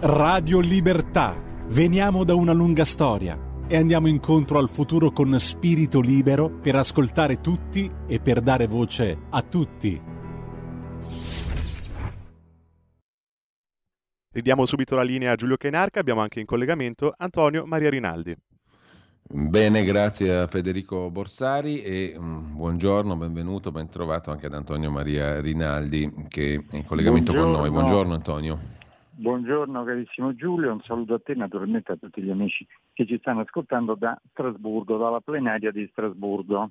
Radio Libertà. Veniamo da una lunga storia e andiamo incontro al futuro con spirito libero per ascoltare tutti e per dare voce a tutti. Ridiamo subito la linea a Giulio Cainarca, abbiamo anche in collegamento Antonio Maria Rinaldi. Bene, grazie a Federico Borsari e um, buongiorno, benvenuto, ben trovato anche ad Antonio Maria Rinaldi che è in collegamento buongiorno. con noi. Buongiorno Antonio. Buongiorno carissimo Giulio, un saluto a te naturalmente a tutti gli amici che ci stanno ascoltando da Strasburgo, dalla plenaria di Strasburgo.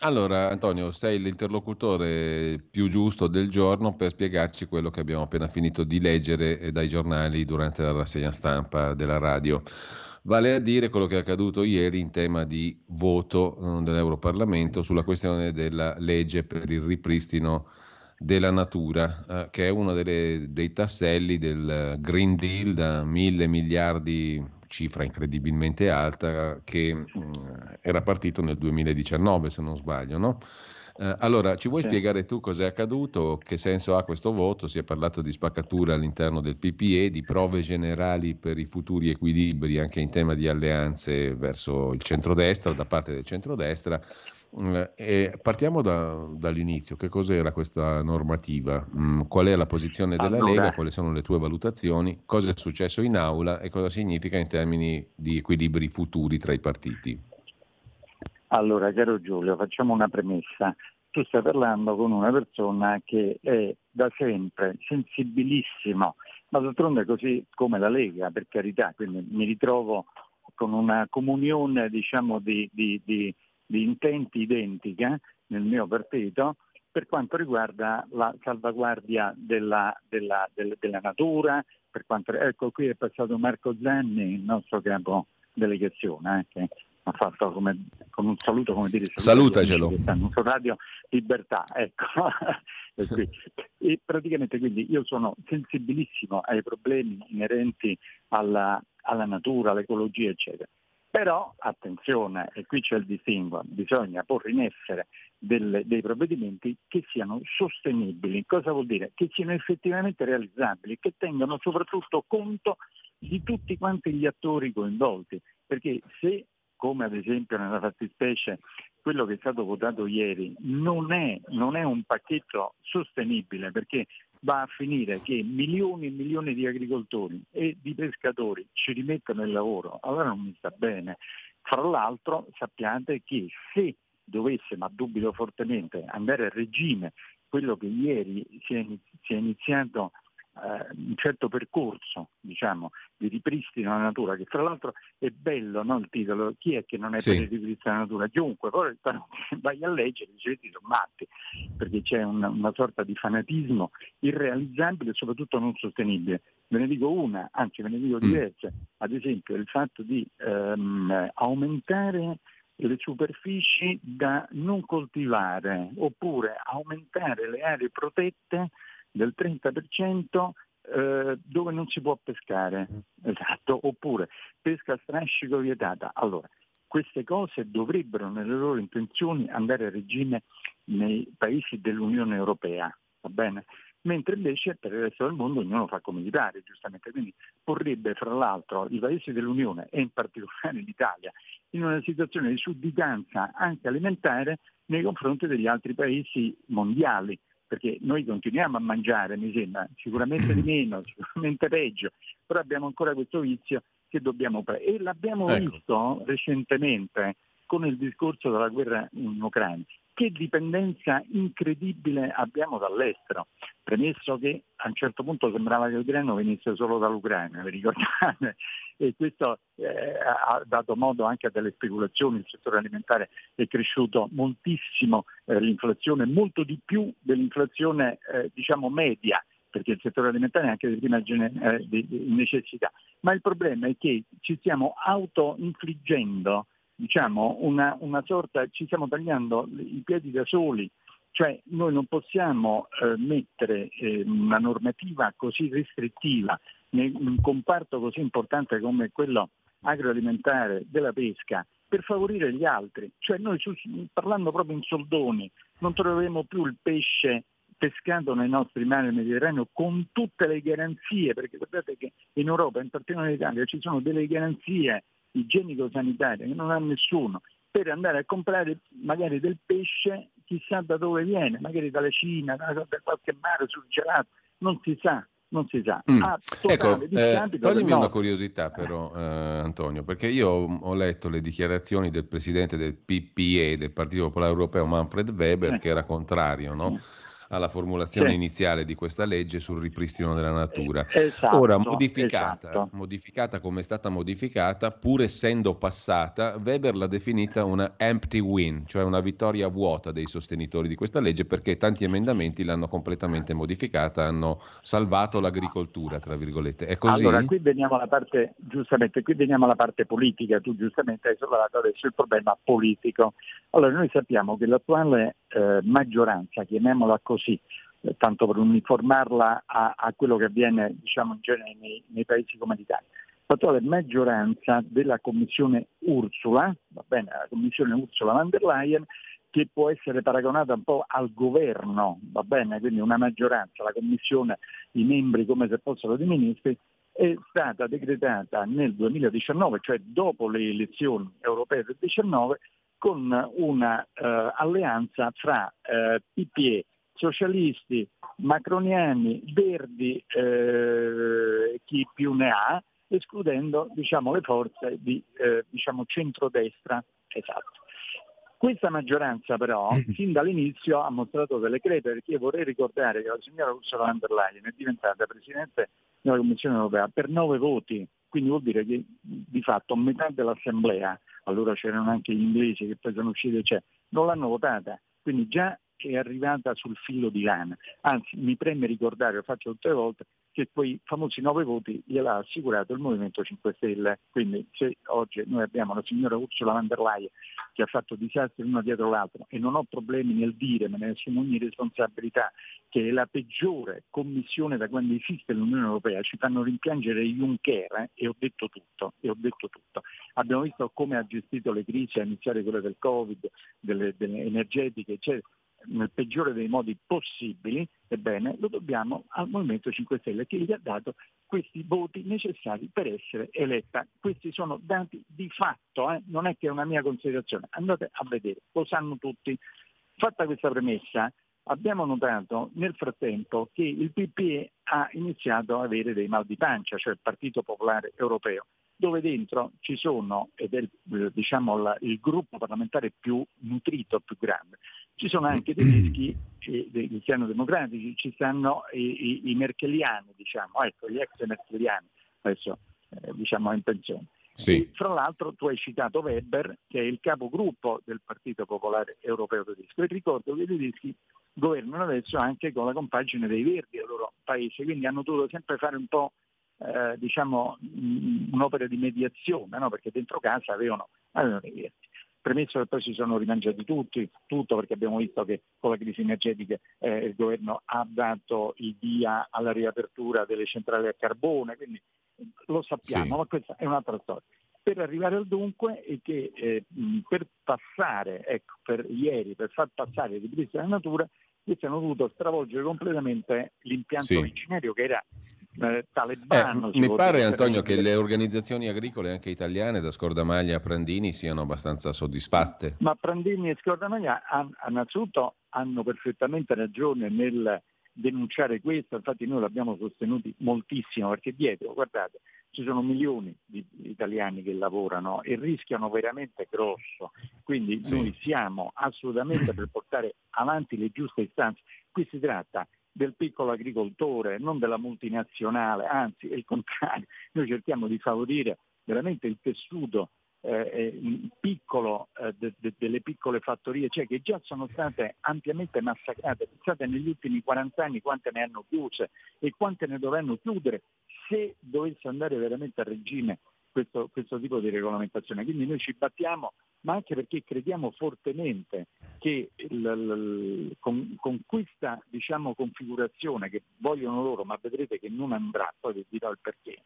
Allora Antonio, sei l'interlocutore più giusto del giorno per spiegarci quello che abbiamo appena finito di leggere dai giornali durante la rassegna stampa della radio vale a dire quello che è accaduto ieri in tema di voto eh, dell'Europarlamento sulla questione della legge per il ripristino della natura, eh, che è uno delle, dei tasselli del Green Deal da mille miliardi, cifra incredibilmente alta, che mh, mm, era partito nel 2019 se non sbaglio, no? Eh, allora, ci vuoi sì. spiegare tu cosa è accaduto? Che senso ha questo voto? Si è parlato di spaccatura all'interno del PPE, di prove generali per i futuri equilibri anche in tema di alleanze verso il centrodestra, da parte del centrodestra. Eh, partiamo da, dall'inizio, che cos'era questa normativa? Mm, qual è la posizione della allora, Lega? Quali sono le tue valutazioni? Cosa è successo in aula e cosa significa in termini di equilibri futuri tra i partiti? Allora, caro Giulio, facciamo una premessa. Tu stai parlando con una persona che è da sempre sensibilissimo, ma d'altronde così come la Lega, per carità, quindi mi ritrovo con una comunione diciamo, di, di, di, di intenti identica nel mio partito per quanto riguarda la salvaguardia della, della, della, della natura, quanto, ecco qui è passato Marco Zanni, il nostro capo delegazione, eh, che ha fatto come, con un saluto come dire salutacelo su Radio Libertà ecco. E, e praticamente quindi io sono sensibilissimo ai problemi inerenti alla, alla natura all'ecologia eccetera però attenzione e qui c'è il distinguo bisogna porre in essere delle, dei provvedimenti che siano sostenibili cosa vuol dire? che siano effettivamente realizzabili che tengano soprattutto conto di tutti quanti gli attori coinvolti perché se come ad esempio nella fattispecie quello che è stato votato ieri, non è, non è un pacchetto sostenibile perché va a finire che milioni e milioni di agricoltori e di pescatori ci rimettono il lavoro, allora non mi sta bene. Fra l'altro sappiate che se dovesse, ma dubito fortemente, andare a regime quello che ieri si è, iniziato un certo percorso diciamo, di ripristino della natura, che tra l'altro è bello no, il titolo, chi è che non è sì. per il ripristino della natura? Chiunque, poi vai a leggere e dici sono matti, perché c'è una, una sorta di fanatismo irrealizzabile e soprattutto non sostenibile. Ve ne dico una, anzi ve ne dico mm. diverse, mm. ad esempio il fatto di ehm, aumentare le superfici da non coltivare oppure aumentare le aree protette del 30% eh, dove non si può pescare, esatto, oppure pesca strascico vietata. Allora, queste cose dovrebbero nelle loro intenzioni andare a regime nei paesi dell'Unione Europea, va bene? Mentre invece per il resto del mondo ognuno fa come gli pare, giustamente. Quindi porrebbe fra l'altro i paesi dell'Unione e in particolare l'Italia in una situazione di sudditanza anche alimentare nei confronti degli altri paesi mondiali perché noi continuiamo a mangiare, mi sembra, sicuramente di meno, sicuramente peggio, però abbiamo ancora questo vizio che dobbiamo fare. E l'abbiamo ecco. visto recentemente con il discorso della guerra in Ucraina. Che dipendenza incredibile abbiamo dall'estero, premesso che a un certo punto sembrava che il grano venisse solo dall'Ucraina, vi ricordate? E questo eh, ha dato modo anche a delle speculazioni, il settore alimentare è cresciuto moltissimo, eh, l'inflazione molto di più dell'inflazione eh, diciamo media, perché il settore alimentare è anche di prima eh, necessità. Ma il problema è che ci stiamo auto-infliggendo diciamo, una, una sorta, ci stiamo tagliando i piedi da soli, cioè noi non possiamo eh, mettere eh, una normativa così restrittiva in un comparto così importante come quello agroalimentare della pesca per favorire gli altri. Cioè noi parlando proprio in soldoni non troveremo più il pesce pescato nei nostri mari del Mediterraneo con tutte le garanzie, perché guardate che in Europa, in particolare in Italia, ci sono delle garanzie igienico-sanitarie che non ha nessuno per andare a comprare magari del pesce chissà da dove viene, magari dalla Cina, da, qualche mare surgelato, non si sa, non si sa. Mm. ecco, eh, toglimi no. una curiosità però, eh, Antonio, perché io ho letto le dichiarazioni del presidente del PPE, del Partito Popolare Europeo, Manfred Weber, eh. che era contrario, no? Alla formulazione sì. iniziale di questa legge sul ripristino della natura. Esatto, Ora, modificata, esatto. modificata come è stata modificata, pur essendo passata, Weber l'ha definita una empty win, cioè una vittoria vuota dei sostenitori di questa legge, perché tanti emendamenti l'hanno completamente modificata, hanno salvato l'agricoltura, tra virgolette. È così? Allora, qui veniamo alla parte, giustamente, qui veniamo alla parte politica, tu giustamente hai sollevato adesso il problema politico. Allora, noi sappiamo che l'attuale eh, maggioranza, chiamiamola così, eh, tanto per uniformarla a, a, quello che avviene diciamo, in genere nei, nei paesi come l'Italia. L'attuale maggioranza della Commissione Ursula, va bene, la Commissione Ursula von der Leyen, che può essere paragonata un po' al governo, va bene, quindi una maggioranza, la Commissione, i membri come se fossero dei ministri, è stata decretata nel 2019, cioè dopo le elezioni europee del 2019, con una eh, fra eh, PPE, socialisti, macroniani, verdi, eh, chi più ne ha, escludendo diciamo, le forze di eh, diciamo, centrodestra. Esatto. Questa maggioranza però fin dall'inizio ha mostrato delle crepe perché io vorrei ricordare che la signora Ursula von der Leyen è diventata Presidente della Commissione europea per nove voti, quindi vuol dire che di fatto metà dell'Assemblea allora c'erano anche gli inglesi che poi sono usciti, cioè, non l'hanno votata, quindi già è arrivata sul filo di lana. Anzi, mi preme ricordare, lo faccio tutte le volte, che quei famosi nove voti gliel'ha assicurato il Movimento 5 Stelle. Quindi se oggi noi abbiamo la signora Ursula von der Leyen che ha fatto disastri uno dietro l'altro e non ho problemi nel dire, me ne assumo ogni responsabilità, che è la peggiore commissione da quando esiste l'Unione Europea, ci fanno rimpiangere Juncker eh, e ho detto tutto, e ho detto tutto. Abbiamo visto come ha gestito le crisi, a iniziare quelle del Covid, delle, delle energetiche, eccetera nel peggiore dei modi possibili, ebbene lo dobbiamo al Movimento 5 Stelle che gli ha dato questi voti necessari per essere eletta. Questi sono dati di fatto, eh? non è che è una mia considerazione, andate a vedere, lo sanno tutti. Fatta questa premessa, abbiamo notato nel frattempo che il PPE ha iniziato ad avere dei mal di pancia, cioè il Partito Popolare Europeo, dove dentro ci sono, ed è diciamo, il gruppo parlamentare più nutrito, più grande, ci sono anche dei rischi eh, dei cristiano democratici, ci stanno i, i, i, merkeliani, diciamo, ecco, gli ex merkeliani, adesso eh, diciamo in pensione. Sì. fra l'altro tu hai citato Weber, che è il capogruppo del Partito Popolare Europeo Tedesco, e ricordo che i tedeschi governano adesso anche con la compagine dei Verdi al loro paese, quindi hanno dovuto sempre fare un po' eh, diciamo, un'opera di mediazione, no? perché dentro casa avevano, avevano dei Verdi. Premesso che poi si sono rimangiati tutti, tutto perché abbiamo visto che con la crisi energetica eh, il governo ha dato il via alla riapertura delle centrali a carbone, quindi lo sappiamo, sì. ma questa è un'altra storia. Per arrivare al dunque è che eh, per passare, ecco, per ieri, per far passare il ripristino della natura, questi hanno dovuto stravolgere completamente l'impianto sì. originario che era eh, talebano. Eh, mi pare Antonio che le organizzazioni agricole anche italiane da Scordamaglia a Prandini siano abbastanza soddisfatte. Ma Prandini e Scordamaglia innanzitutto hanno perfettamente ragione nel denunciare questo, infatti noi l'abbiamo sostenuti moltissimo perché dietro, guardate, ci sono milioni di italiani che lavorano e rischiano veramente grosso, quindi sì. noi siamo assolutamente per portare avanti le giuste istanze. Qui si tratta del piccolo agricoltore, non della multinazionale, anzi è il contrario, noi cerchiamo di favorire veramente il tessuto eh, eh piccolo eh, de, de, delle piccole fattorie, cioè che già sono state ampiamente massacrate. Pensate negli ultimi 40 anni quante ne hanno chiuse e quante ne dovranno chiudere se dovesse andare veramente a regime questo, questo tipo di regolamentazione. Quindi noi ci battiamo ma anche perché crediamo fortemente che il, il, con, con, questa diciamo, configurazione che vogliono loro, ma vedrete che non andrà, poi vi dirò il perché,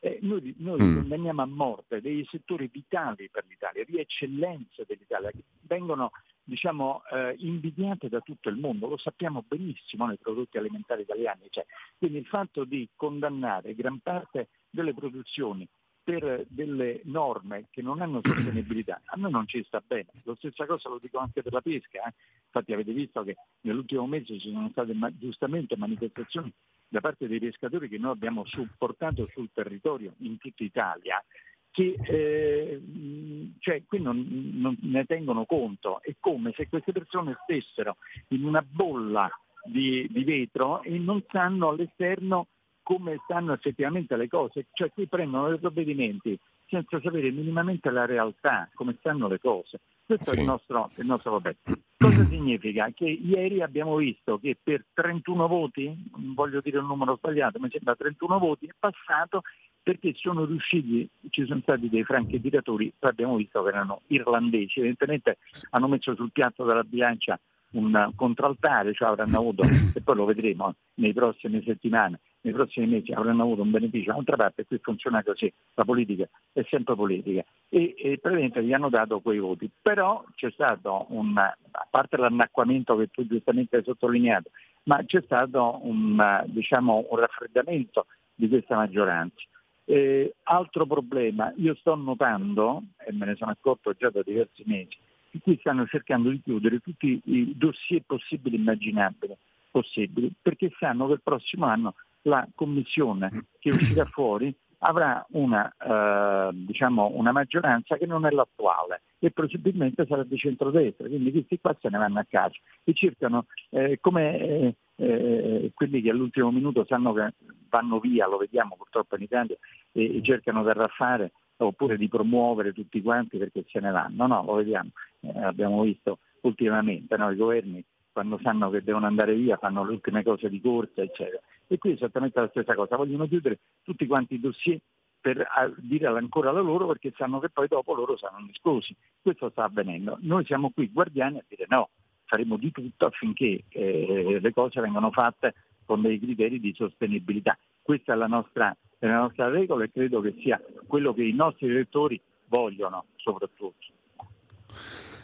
eh, noi, noi mm. condanniamo a morte dei settori vitali per l'Italia, di eccellenza dell'Italia, che vengono diciamo, eh, invidiate da tutto il mondo, lo sappiamo benissimo nei prodotti alimentari italiani. Cioè, quindi il fatto di condannare gran parte delle produzioni per delle norme che non hanno sostenibilità, a noi non ci sta bene. Lo stessa cosa lo dico anche per la pesca. Eh. Infatti avete visto che nell'ultimo mese ci sono state ma- giustamente manifestazioni da parte dei pescatori che noi abbiamo supportato sul territorio in tutta Italia che eh, cioè, qui non, non, ne tengono conto. È come se queste persone stessero in una bolla di, di vetro e non sanno all'esterno come stanno effettivamente le cose. Cioè qui prendono dei provvedimenti senza sapere minimamente la realtà, come stanno le cose. Questo sì. è il nostro, il nostro problema. Cosa significa? Che ieri abbiamo visto che per 31 voti, non voglio dire un numero sbagliato, ma sembra 31 voti, è passato perché sono riusciti, ci sono stati dei franchi tiratori, abbiamo visto che erano irlandesi, evidentemente hanno messo sul piatto della bilancia un contraltare, cioè avranno avuto, e poi lo vedremo nei prossime settimane, nei prossimi mesi avranno avuto un beneficio. D'altra parte qui funziona così, la politica è sempre politica e, e praticamente gli hanno dato quei voti. Però c'è stato un, a parte l'annacquamento che tu giustamente hai sottolineato, ma c'è stato un, diciamo, un raffreddamento di questa maggioranza. Eh, altro problema, io sto notando, e me ne sono accorto già da diversi mesi, che qui stanno cercando di chiudere tutti i dossier possibili e immaginabili, possibili, perché sanno che il prossimo anno la commissione che uscirà fuori avrà una, eh, diciamo una, maggioranza che non è l'attuale e possibilmente sarà di centrodestra, quindi questi qua se ne vanno a casa e cercano eh, come eh, eh, quelli che all'ultimo minuto sanno che vanno via, lo vediamo purtroppo in Italia, e, e cercano di arraffare oppure di promuovere tutti quanti perché se ne vanno, no, lo vediamo, eh, abbiamo visto ultimamente no? i governi quando sanno che devono andare via fanno le ultime cose di corsa, eccetera. E qui è esattamente la stessa cosa, vogliono chiudere tutti quanti i dossier per dire ancora la loro perché sanno che poi dopo loro saranno esclusi. Questo sta avvenendo. Noi siamo qui guardiani a dire no, faremo di tutto affinché eh, le cose vengano fatte con dei criteri di sostenibilità. Questa è la nostra, è la nostra regola e credo che sia quello che i nostri elettori vogliono soprattutto.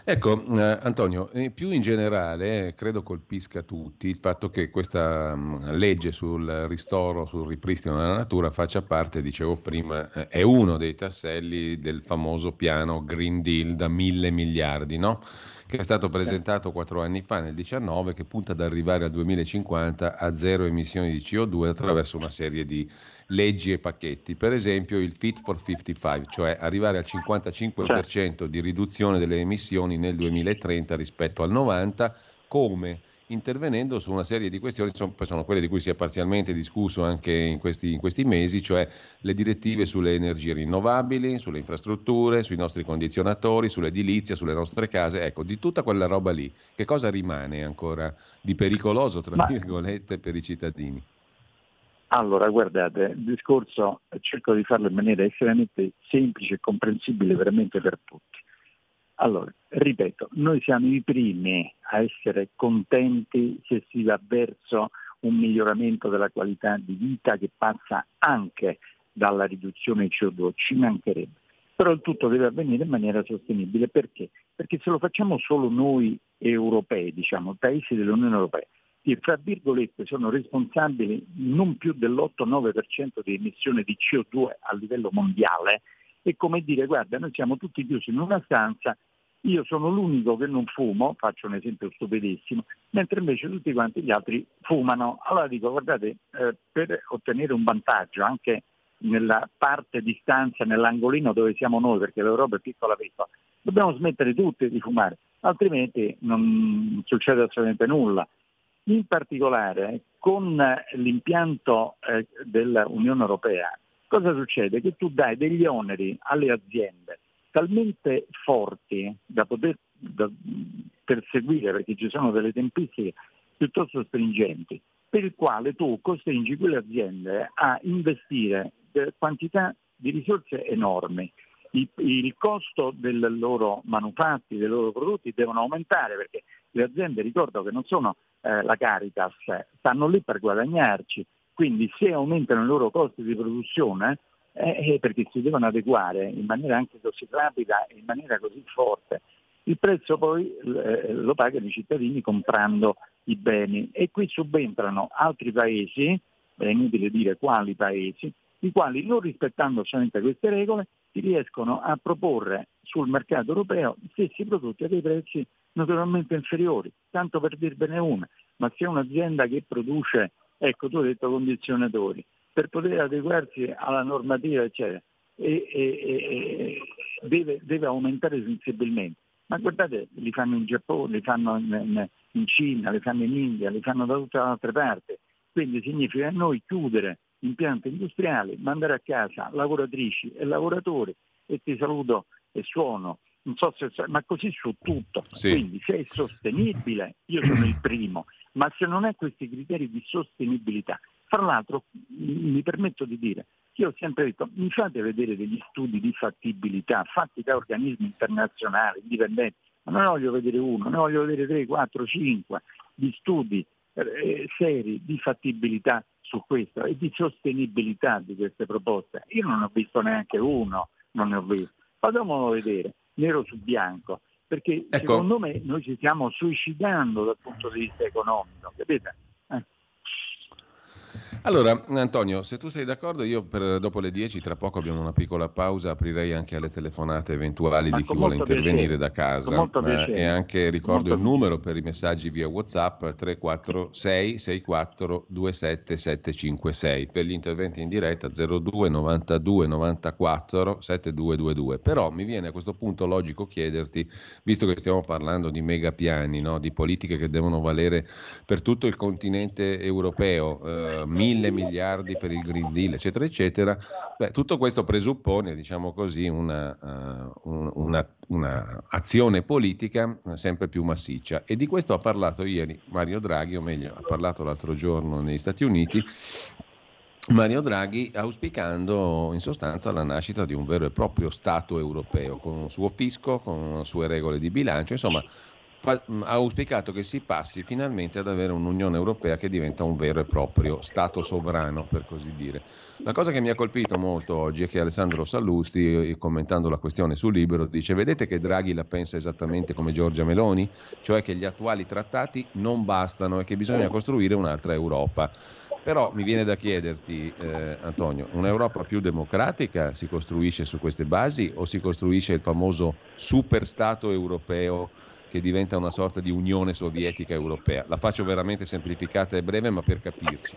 Ecco, eh, Antonio, eh, più in generale credo colpisca tutti il fatto che questa mh, mm, legge sul ristoro, sul ripristino della natura faccia parte, dicevo prima, eh, è uno dei tasselli del famoso piano Green Deal da mille miliardi, no? che è stato presentato quattro anni fa, nel 2019, che punta ad arrivare al 2050 a zero emissioni di CO2 attraverso una serie di leggi e pacchetti. Per esempio il Fit for 55, cioè arrivare al 55% di riduzione delle emissioni nel 2030 rispetto al 90, come? intervenendo su una serie di questioni, sono, sono quelle di cui si è parzialmente discusso anche in questi, in questi, mesi, cioè le direttive sulle energie rinnovabili, sulle infrastrutture, sui nostri condizionatori, sull'edilizia, sulle nostre case, ecco, di tutta quella roba lì. Che cosa rimane ancora di pericoloso, tra Ma... virgolette, per i cittadini? Allora, guardate, il discorso cerco di farlo in maniera estremamente semplice e comprensibile veramente per tutti. Allora, ripeto, noi siamo i primi a essere contenti se si va verso un miglioramento della qualità di vita che passa anche dalla riduzione CO2, ci mancherebbe. Però il tutto deve avvenire in maniera sostenibile. Perché? Perché se lo facciamo solo noi europei, diciamo, paesi dell'Unione Europea, che fra virgolette sono responsabili non più dell'8-9% di emissione di CO2 a livello mondiale, è come dire guarda noi siamo tutti chiusi in una stanza, io sono l'unico che non fumo, faccio un esempio stupidissimo, mentre invece tutti quanti gli altri fumano. Allora dico guardate, eh, per ottenere un vantaggio anche nella parte di stanza, nell'angolino dove siamo noi, perché l'Europa è piccola piccola, dobbiamo smettere tutti di fumare, altrimenti non succede assolutamente nulla. In particolare con l'impianto eh, dell'Unione Europea cosa succede? Che tu dai degli oneri alle aziende talmente forti da poter da perseguire perché ci sono delle tempistiche piuttosto stringenti, per il quale tu costringi quelle aziende a investire quantità di risorse enormi. Il, il costo dei loro manufatti, dei loro prodotti devono aumentare perché le aziende, ricordo che non sono eh, la Caritas, stanno lì per guadagnarci, quindi se aumentano i loro costi di produzione, eh, eh, perché si devono adeguare in maniera anche così rapida e in maniera così forte Il prezzo poi eh, lo pagano i cittadini comprando i beni. E qui subentrano altri paesi, è inutile dire quali paesi, i quali non rispettando solamente queste regole si riescono a proporre sul mercato europeo stessi prodotti a dei prezzi naturalmente inferiori. Tanto per dirvene una, ma se un'azienda che produce, ecco tu hai detto condizionatori, per poter adeguarsi alla normativa eccetera, e, e, e, deve, deve, aumentare sensibilmente. Ma guardate, li fanno in Giappone, li fanno in, in Cina, li fanno in India, li fanno da tutte le altre parti. Quindi significa noi chiudere impianti industriali, mandare a casa lavoratrici e lavoratori e ti saluto e suono, non so se, ma così su tutto. Sì. Quindi se è sostenibile, io sono il primo, ma se non ha questi criteri di sostenibilità, tra l'altro mi permetto di dire, io ho sempre detto, mi fate vedere degli studi di fattibilità fatti da organismi internazionali, indipendenti, ma non ne voglio vedere uno, ne voglio vedere tre, quattro, cinque di studi eh, seri di fattibilità su questo e di sostenibilità di queste proposte. Io non ho visto neanche uno, non ne ho visto. Facciamolo vedere, nero su bianco, perché ecco. secondo me noi ci stiamo suicidando dal punto di vista economico, capite? Allora, Antonio, se tu sei d'accordo, io per, dopo le 10, tra poco abbiamo una piccola pausa, aprirei anche alle telefonate eventuali Ma di chi vuole intervenire piacere. da casa. Eh, e anche ricordo il numero per i messaggi via WhatsApp 346 64 27 756 per gli interventi in diretta 02 92 94 7222. Però mi viene a questo punto logico chiederti, visto che stiamo parlando di megapiani, no? di politiche che devono valere per tutto il continente europeo, eh, mille miliardi per il Green Deal, eccetera, eccetera. Beh, tutto questo presuppone, diciamo così, una, uh, una, una, politica sempre più massiccia. E di questo ha parlato ieri Mario Draghi, o meglio, ha parlato l'altro giorno negli Stati Uniti. Mario Draghi auspicando in sostanza la nascita di un vero e proprio Stato europeo, con un suo fisco, con sue regole di bilancio, insomma ha auspicato che si passi finalmente ad avere un'Unione Europea che diventa un vero e proprio Stato sovrano, per così dire. La cosa che mi ha colpito molto oggi è che Alessandro Sallusti, eh, commentando la questione su Libero, dice vedete che Draghi la pensa esattamente come Giorgia Meloni, cioè che gli attuali trattati non bastano e che bisogna costruire un'altra Europa. Però mi viene da chiederti, eh, Antonio, un'Europa più democratica si costruisce su queste basi o si costruisce il famoso superstato europeo? Che diventa una sorta di Unione Sovietica Europea. La faccio veramente semplificata e breve, ma per capirci.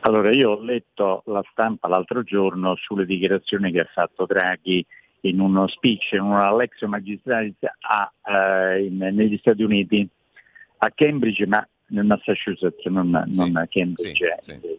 Allora, io ho letto la stampa l'altro giorno sulle dichiarazioni che ha fatto Draghi in uno speech, in una Lexio Magistralis in, negli Stati Uniti, a Cambridge, ma nel Massachusetts, non, sì, non a Cambridge. Sì, sì.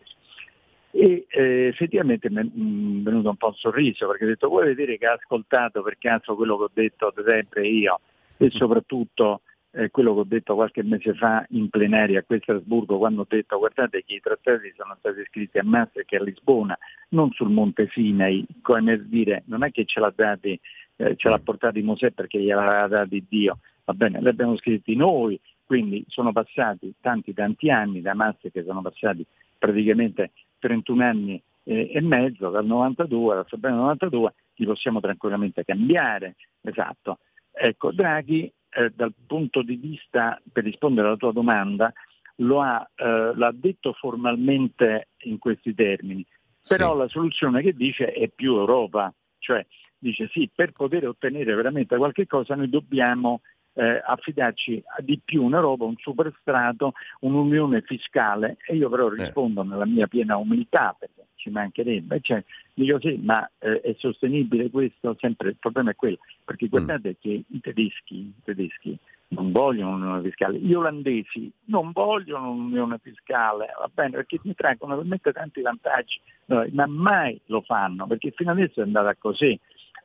E eh, effettivamente mi è venuto un po' un sorriso perché ho detto vuoi vedere che ha ascoltato per caso quello che ho detto sempre io e soprattutto eh, quello che ho detto qualche mese fa in plenaria qui a Strasburgo quando ho detto guardate che i trattati sono stati scritti a Maastricht e a Lisbona, non sul Monte Sinai, come per dire non è che ce l'ha dati, eh, ce l'ha portati Mosè perché gliel'aveva dati Dio, va bene, li abbiamo scritti noi, quindi sono passati tanti tanti anni da Maastricht che sono passati praticamente 31 anni eh, e mezzo, dal 92 al febbraio 92, li possiamo tranquillamente cambiare, esatto. Ecco, Draghi eh, dal punto di vista, per rispondere alla tua domanda, lo ha, eh, l'ha detto formalmente in questi termini, però sì. la soluzione che dice è più Europa, cioè dice sì, per poter ottenere veramente qualche cosa noi dobbiamo eh, affidarci di più un'Europa, un superstrato, un'unione fiscale e io però eh. rispondo nella mia piena umiltà perché ci mancherebbe, cioè, dico sì, ma eh, è sostenibile questo? Sempre il problema è quello, perché mm. guardate mm. che i tedeschi, i tedeschi non vogliono un'unione fiscale, gli olandesi non vogliono un'unione fiscale, va bene, perché mi traggono veramente tanti vantaggi, ma mai lo fanno, perché fino adesso è andata così.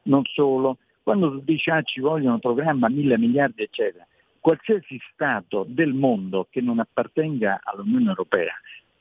Non solo, quando tu dici ah, ci vogliono un programma mille miliardi eccetera, qualsiasi Stato del mondo che non appartenga all'Unione Europea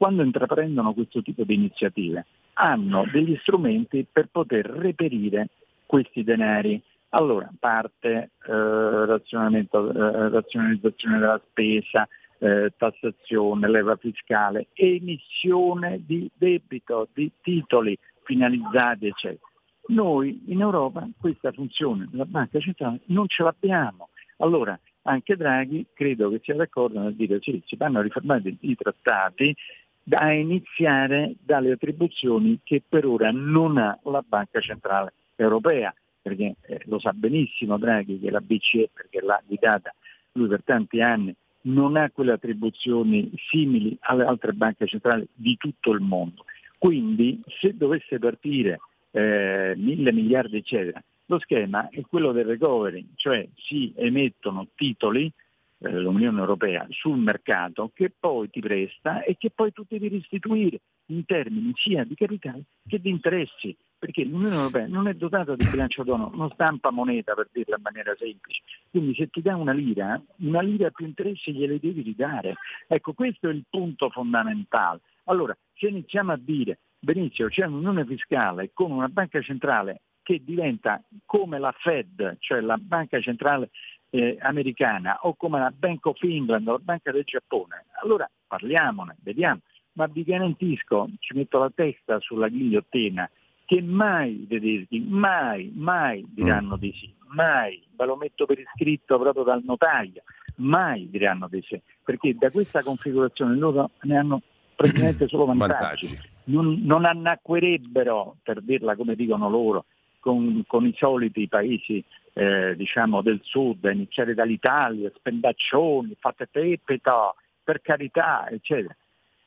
quando intraprendono questo tipo di iniziative, hanno degli strumenti per poter reperire questi denari. Allora, parte eh, eh, razionalizzazione della spesa, eh, tassazione, leva fiscale, emissione di debito, di titoli finalizzati, eccetera. Noi in Europa questa funzione della banca centrale non ce l'abbiamo. Allora anche Draghi credo che sia d'accordo nel dire sì, si vanno a riformare i trattati da iniziare dalle attribuzioni che per ora non ha la Banca Centrale Europea, perché eh, lo sa benissimo Draghi che la BCE, perché l'ha guidata lui per tanti anni, non ha quelle attribuzioni simili alle altre banche centrali di tutto il mondo. Quindi se dovesse partire eh, mille miliardi eccetera, lo schema è quello del recovery, cioè si emettono titoli eh, l'Unione Europea sul mercato che poi ti presta e che poi tu devi restituire in termini sia di capitale che di interessi, perché l'Unione Europea non è dotata di bilancio dono, non stampa moneta per dirla in maniera semplice, quindi se ti dà una lira, una lira più interessi gliele devi ridare. Ecco, questo è il punto fondamentale. Allora, se iniziamo a dire, benissimo, c'è un'unione fiscale con una banca centrale che diventa come la Fed, cioè la banca centrale eh, americana, o come la Bank of England o la Banca del Giappone, allora parliamone, vediamo. Ma vi garantisco, ci metto la testa sulla ghigliottina, che mai i tedeschi, mai, mai diranno mm. di sì, mai, ve lo metto per iscritto proprio dal notaio, mai diranno di sì, perché da questa configurazione loro ne hanno praticamente solo vantaggi. vantaggi. Non, non annacquerebbero, per dirla come dicono loro, con, con i soliti paesi eh, diciamo del sud, a iniziare dall'Italia, spendaccioni, fate pepeta, per carità, eccetera.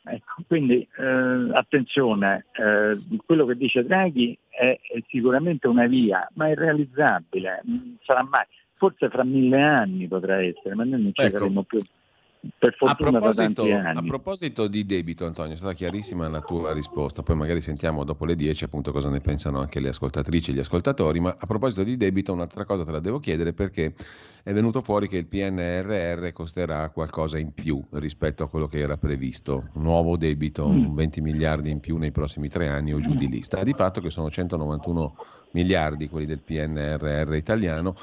Ecco, quindi eh, attenzione, eh, quello che dice Draghi è, è, sicuramente una via, ma è realizzabile, non sarà mai, forse fra mille anni potrà essere, ma noi non ci ecco. saremo più per fortuna a proposito, a proposito, di debito, Antonio, è stata chiarissima la tua risposta, poi magari sentiamo dopo le 10 appunto cosa ne pensano anche le ascoltatrici e gli ascoltatori, ma a proposito di debito un'altra cosa te la devo chiedere perché è venuto fuori che il PNRR costerà qualcosa in più rispetto a quello che era previsto, un nuovo debito, mm. 20 miliardi in più nei prossimi tre anni o giù di lì. Sta di fatto che sono 191 miliardi quelli del PNRR italiano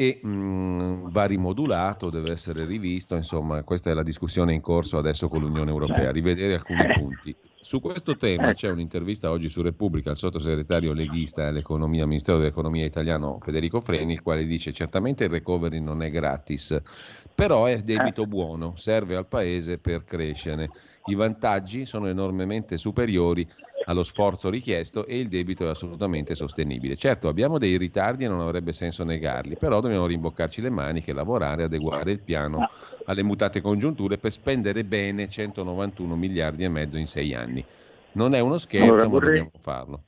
e mh, va rimodulato, deve essere rivisto, insomma questa è la discussione in corso adesso con l'Unione Europea, rivedere alcuni punti. Su questo tema c'è un'intervista oggi su Repubblica al sottosegretario leghista all'economia, Ministero dell'Economia italiano Federico Freni, il quale dice certamente il recovery non è gratis, però è debito buono, serve al Paese per crescere. I vantaggi sono enormemente superiori allo sforzo richiesto e il debito è assolutamente sostenibile. Certo, abbiamo dei ritardi e non avrebbe senso negarli, però dobbiamo rimboccarci le maniche, lavorare, adeguare il piano alle mutate congiunture per spendere bene 191 miliardi e mezzo in sei anni. Non è uno scherzo, allora, vorrei... ma dobbiamo farlo.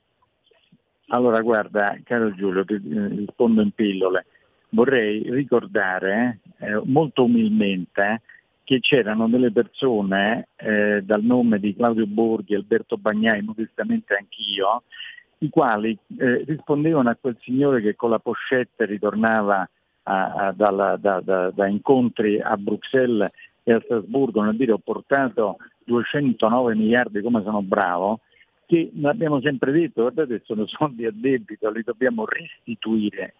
Allora, guarda, caro Giulio, ti eh, rispondo in pillole. Vorrei ricordare eh, molto umilmente che c'erano delle persone eh, dal nome di Claudio Borghi, Alberto Bagnai, modestamente anch'io, i quali eh, rispondevano a quel signore che con la pochette ritornava a, a, dalla, da, da, da, incontri a Bruxelles e a Strasburgo nel dire ho portato 209 miliardi come sono bravo, che abbiamo sempre detto guardate sono soldi a debito, li dobbiamo restituire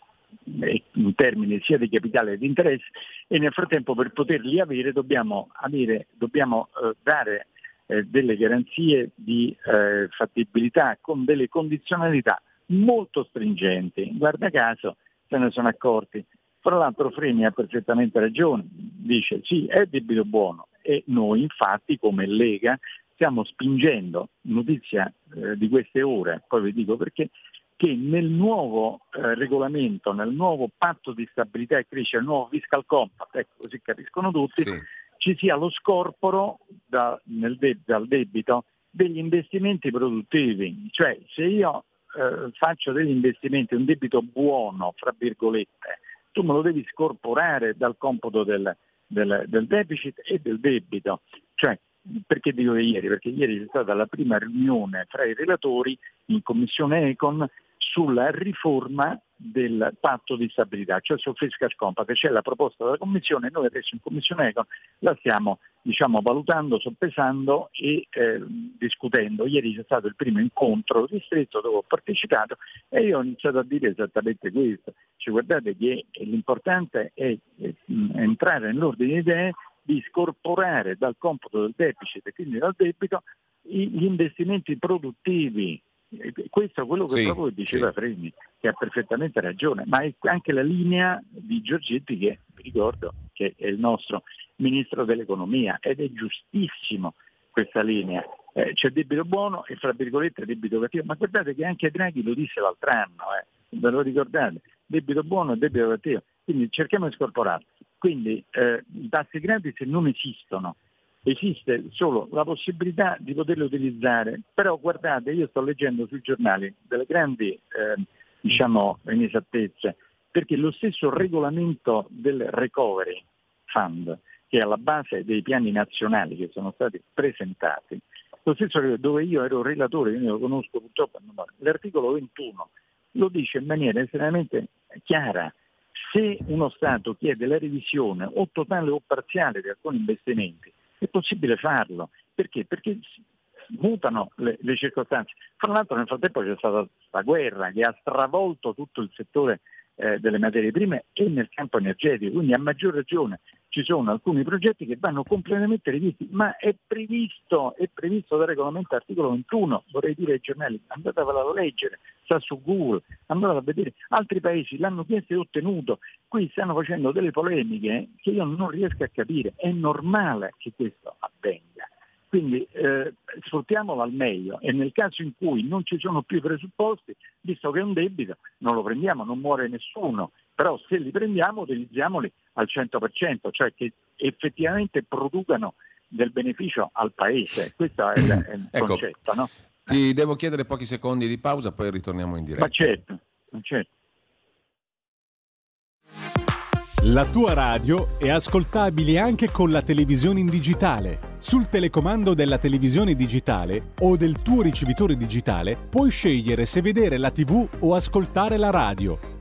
in termini sia di capitale che di interesse e nel frattempo per poterli avere dobbiamo, avere, dobbiamo eh, dare eh, delle garanzie di eh, fattibilità con delle condizionalità molto stringenti. Guarda caso se ne sono accorti. Fra l'altro Freni ha perfettamente ragione, dice sì, è debito buono e noi infatti come Lega stiamo spingendo, notizia eh, di queste ore, poi vi dico perché, che nel nuovo eh, regolamento, nel nuovo patto di stabilità e crescita, nel nuovo fiscal compact, ecco così capiscono tutti, sì. ci sia lo scorporo da, de- dal debito degli investimenti produttivi. Cioè se io eh, faccio degli investimenti, un debito buono, fra virgolette, tu me lo devi scorporare dal computo del, del, del deficit e del debito. Cioè, perché dico ieri? Perché ieri c'è stata la prima riunione fra i relatori in Commissione Econ sulla riforma del patto di stabilità, cioè sul fiscal compact, c'è la proposta della Commissione, noi adesso in Commissione Econ la stiamo diciamo, valutando, soppesando e eh, discutendo. Ieri c'è stato il primo incontro ristretto dove ho partecipato e io ho iniziato a dire esattamente questo, cioè, guardate che l'importante è, è entrare nell'ordine di idee di scorporare dal computo del deficit e quindi dal debito gli investimenti produttivi Questo è quello che sì, proprio diceva sì. Freni, che ha perfettamente ragione, ma è anche la linea di Giorgetti che vi ricordo che è il nostro ministro dell'economia ed è giustissimo questa linea. Eh, c'è debito buono e fra virgolette debito cattivo, ma guardate che anche Draghi lo disse l'altro anno, eh. ve lo ricordate? Debito buono e debito cattivo, quindi cerchiamo di scorporarlo. Quindi eh, i tassi gratis non esistono, esiste solo la possibilità di poterli utilizzare, però guardate, io sto leggendo sui giornali delle grandi eh, diciamo, inesattezze, perché lo stesso regolamento del Recovery Fund, che è alla base dei piani nazionali che sono stati presentati, lo stesso dove io ero relatore, quindi lo conosco purtroppo l'articolo 21 lo dice in maniera estremamente chiara. Se uno Stato chiede la revisione o totale o parziale di alcuni investimenti, è possibile farlo. Perché? Perché mutano le, le circostanze. Fra l'altro nel frattempo c'è stata la guerra che ha stravolto tutto il settore eh, delle materie prime e nel campo energetico, quindi a maggior ragione ci sono alcuni progetti che vanno completamente rivisti, ma è previsto, è previsto dal regolamento articolo 21, vorrei dire ai giornali, andatevela a leggere, sta su Google, andate a vedere, altri paesi l'hanno chiesto e ottenuto, qui stanno facendo delle polemiche che io non riesco a capire, è normale che questo avvenga. Quindi eh, sfruttiamolo al meglio e nel caso in cui non ci sono più presupposti, visto che è un debito, non lo prendiamo, non muore nessuno, però se li prendiamo utilizziamoli al 100%, cioè che effettivamente producano del beneficio al Paese. Questo è, è il ecco, concetto. No? Ti devo chiedere pochi secondi di pausa, poi ritorniamo in diretta. Ma certo, certo. La tua radio è ascoltabile anche con la televisione in digitale. Sul telecomando della televisione digitale o del tuo ricevitore digitale puoi scegliere se vedere la TV o ascoltare la radio.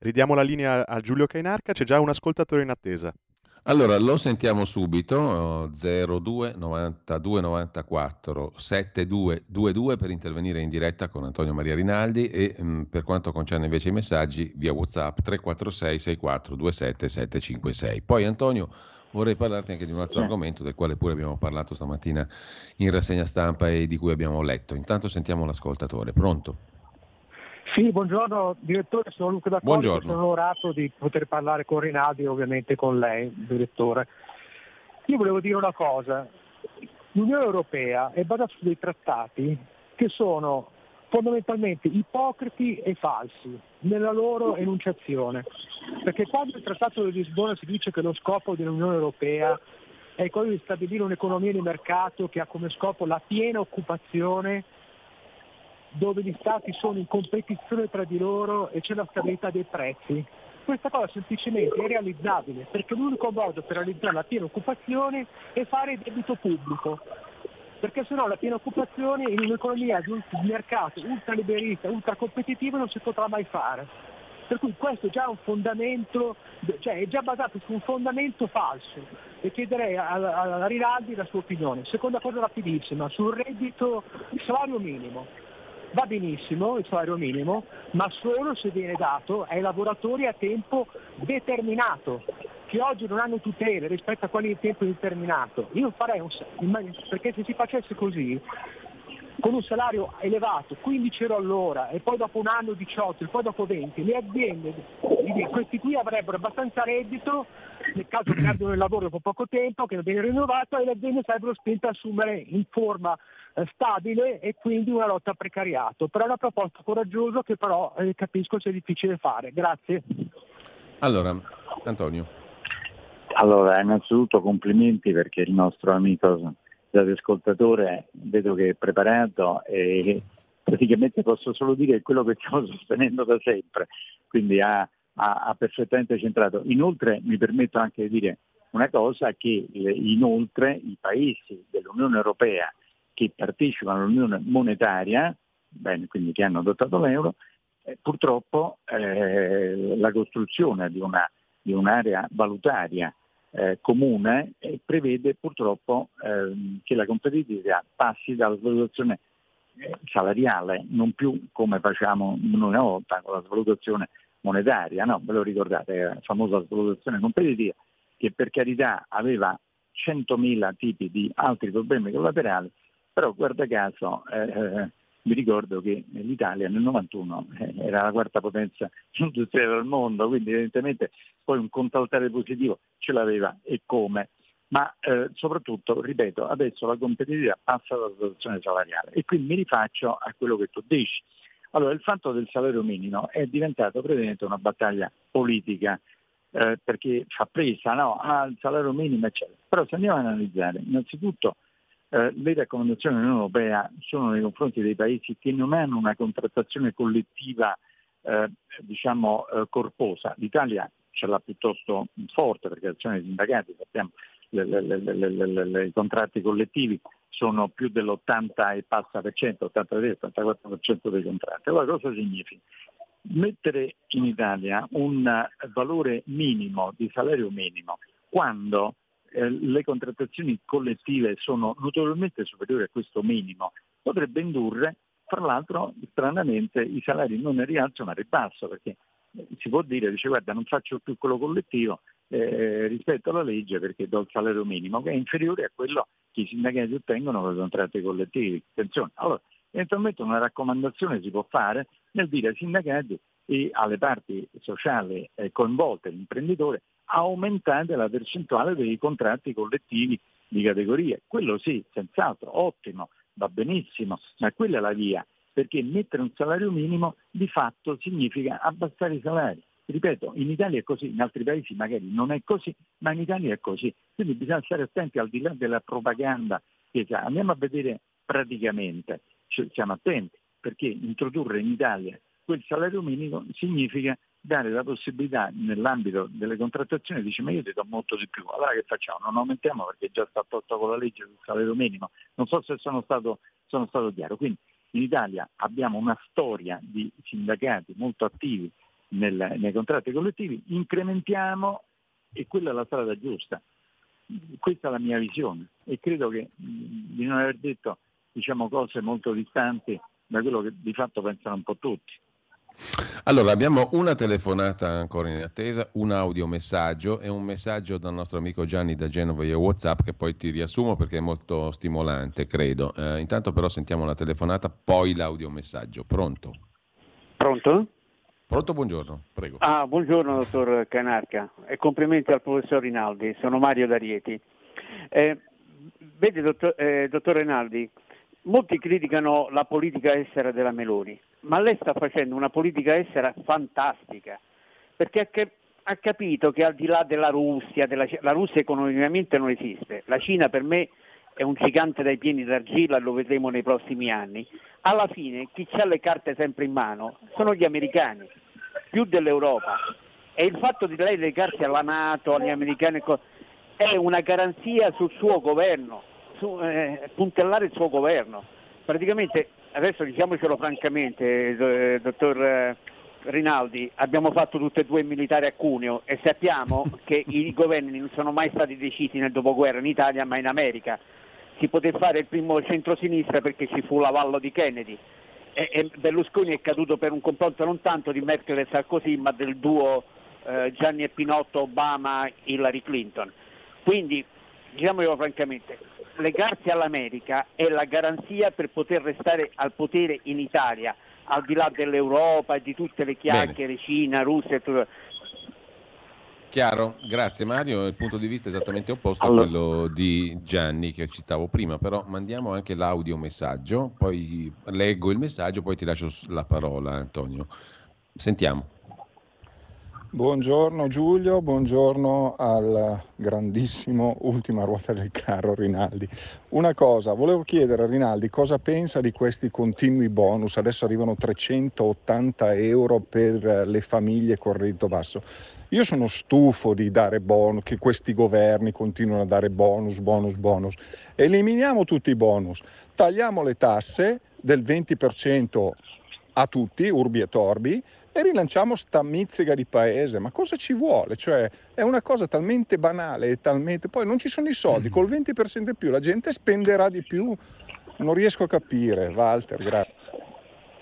Ridiamo la linea a Giulio Cainarca, c'è già un ascoltatore in attesa. Allora, lo sentiamo subito, 02 92 94 7222 per intervenire in diretta con Antonio Maria Rinaldi e mh, mm, per quanto concerne invece i messaggi via WhatsApp 346 64 27 756. Poi Antonio vorrei parlarti anche di un altro sì. argomento del quale pure abbiamo parlato stamattina in rassegna stampa e di cui abbiamo letto. Intanto sentiamo l'ascoltatore. Pronto? Sì, buongiorno direttore, sono Luca D'Accordo, sono onorato di poter parlare con Rinaldi e ovviamente con lei, direttore. Io volevo dire una cosa, l'Unione Europea è basata su dei trattati che sono fondamentalmente ipocriti e falsi nella loro enunciazione, perché quando il Trattato di Lisbona si dice che lo scopo dell'Unione Europea è quello di stabilire un'economia di mercato che ha come scopo la piena occupazione dove gli stati sono in competizione tra di loro e c'è la stabilità dei prezzi. Questa cosa semplicemente è realizzabile perché l'unico modo per realizzare la piena occupazione è fare debito pubblico. Perché sennò la piena occupazione in un'economia di un mercato ultraliberista, ultracompetitivo non si potrà mai fare. Per cui questo è già un fondamento, cioè è già basato su un fondamento falso e chiederei a, a Rinaldi la sua opinione. Seconda cosa rapidissima, sul reddito, il salario minimo va benissimo il salario minimo, ma solo se viene dato ai lavoratori a tempo determinato, che oggi non hanno tutele rispetto a quelli di tempo indeterminato. Io farei un perché se si facesse così, con un salario elevato, 15 euro all'ora, e poi dopo un anno 18, e poi dopo 20, le aziende questi qui avrebbero abbastanza reddito, nel caso perdono il lavoro dopo poco tempo, che non viene rinnovato, e le aziende sarebbero spinte a assumere in forma stabile e quindi una lotta al precariato. Però è una proposta coraggiosa che però eh, capisco sia difficile fare. Grazie. Allora, Antonio. Allora, innanzitutto complimenti perché il nostro amico ascoltatore vedo che è preparato e praticamente posso solo dire quello che stiamo sostenendo da sempre, quindi ha, ha, ha perfettamente centrato. Inoltre mi permetto anche di dire una cosa che inoltre i paesi dell'Unione Europea che partecipano all'unione monetaria, bene, quindi che hanno adottato l'euro, Eh, purtroppo eh, la costruzione di, una, di un'area valutaria eh, comune eh, prevede purtroppo ehm, che la competitività passi dalla valutazione eh, salariale, non più come facciamo una volta con la svalutazione monetaria, no? ve lo ricordate, la famosa svalutazione competitiva, che per carità aveva 100.000 tipi di altri problemi collaterali, però guarda caso eh, mi ricordo che l'Italia nel 91 eh, era la quarta potenza industriale del mondo, quindi evidentemente poi un contraltare positivo ce l'aveva e come. Ma eh, soprattutto, ripeto, adesso la competitività passa dalla situazione salariale e quindi mi rifaccio a quello che tu dici. Allora, il fatto del salario minimo è diventato praticamente una battaglia politica eh, perché fa presa no? al salario minimo, eccetera. Però se andiamo ad analizzare, innanzitutto eh, le raccomandazioni dell'Unione Europea sono nei confronti dei paesi che non hanno una contrattazione collettiva eh, diciamo, eh, corposa. L'Italia ce l'ha piuttosto forte perché l'azione dei sindacati, sappiamo, i contratti collettivi sono più dell'80 e passa per cento, 83-84% dei contratti. Allora cosa significa? Mettere in Italia un valore minimo di salario minimo quando eh, le contrattazioni collettive sono notevolmente superiori a questo minimo, potrebbe indurre, tra l'altro, stranamente, i salari non in rialzo ma a ribasso, perché eh, si può dire, dice guarda non faccio più quello collettivo eh, rispetto alla legge perché do il salario minimo che è inferiore a quello che i sindacati ottengono con i contratti collettivi. Attenzione, allora eventualmente una raccomandazione si può fare nel dire ai sindacati e alle parti sociali eh, coinvolte, l'imprenditore, aumentate la percentuale dei contratti collettivi di categoria. Quello sì, senz'altro, ottimo, va benissimo, ma quella è la via, perché mettere un salario minimo di fatto significa abbassare i salari. Ripeto, in Italia è così, in altri paesi magari non è così, ma in Italia è così. Quindi bisogna stare attenti al di là della propaganda che c'è. Andiamo a vedere praticamente, cioè, siamo attenti, perché introdurre in Italia quel salario minimo significa dare la possibilità nell'ambito delle contrattazioni, dice ma io ti do molto di più, allora che facciamo? Non aumentiamo perché già sta tolto con la legge sul salario minimo, non so se sono stato, sono stato chiaro. Quindi in Italia abbiamo una storia di sindacati molto attivi nel, nei contratti collettivi, incrementiamo e quella è la strada giusta. Questa è la mia visione e credo che di non aver detto diciamo, cose molto distanti da quello che di fatto pensano un po' tutti. Allora, abbiamo una telefonata ancora in attesa, un audiomessaggio e un messaggio dal nostro amico Gianni da Genova via WhatsApp che poi ti riassumo perché è molto stimolante, credo. Eh, intanto però sentiamo la telefonata, poi l'audiomessaggio. Pronto? Pronto? Pronto, buongiorno, prego. Ah, buongiorno dottor Canarca e complimenti al professor Rinaldi, sono Mario D'Arieti. Eh, vede, dottor, eh, dottor Rinaldi, molti criticano la politica estera della Meloni ma lei sta facendo una politica estera fantastica, perché ha capito che al di là della Russia, della, la Russia economicamente non esiste, la Cina per me è un gigante dai piedi d'argilla, lo vedremo nei prossimi anni, alla fine chi ha le carte sempre in mano sono gli americani, più dell'Europa. E il fatto di lei legarsi alla Nato, agli americani, è una garanzia sul suo governo, su, eh, puntellare il suo governo. Praticamente adesso diciamocelo francamente, dottor eh, Rinaldi, abbiamo fatto tutte e due militari a Cuneo e sappiamo che i governi non sono mai stati decisi nel dopoguerra in Italia ma in America. Si poté fare il primo centro-sinistra perché ci fu l'avallo di Kennedy e, e Berlusconi è caduto per un complotto non tanto di Merkel e Sarkozy ma del duo eh, Gianni e Pinotto, Obama, Hillary Clinton. Quindi, diciamolo francamente, legarsi all'America è la garanzia per poter restare al potere in Italia, al di là dell'Europa e di tutte le chiacchiere, Bene. Cina, Russia e tutto. Chiaro, grazie Mario, il punto di vista è esattamente opposto allora. a quello di Gianni che citavo prima, però mandiamo anche l'audio messaggio, poi leggo il messaggio, poi ti lascio la parola Antonio. Sentiamo. Buongiorno Giulio, buongiorno al grandissimo ultima ruota del carro Rinaldi. Una cosa, volevo chiedere a Rinaldi cosa pensa di questi continui bonus, adesso arrivano 380 euro per le famiglie con reddito basso. Io sono stufo di dare bonus, che questi governi continuano a dare bonus, bonus, bonus. Eliminiamo tutti i bonus, tagliamo le tasse del 20% a tutti, urbi e torbi, e rilanciamo sta mizzica di paese. Ma cosa ci vuole? Cioè, è una cosa talmente banale e talmente... Poi non ci sono i soldi, col 20% in più la gente spenderà di più. Non riesco a capire, Walter, grazie.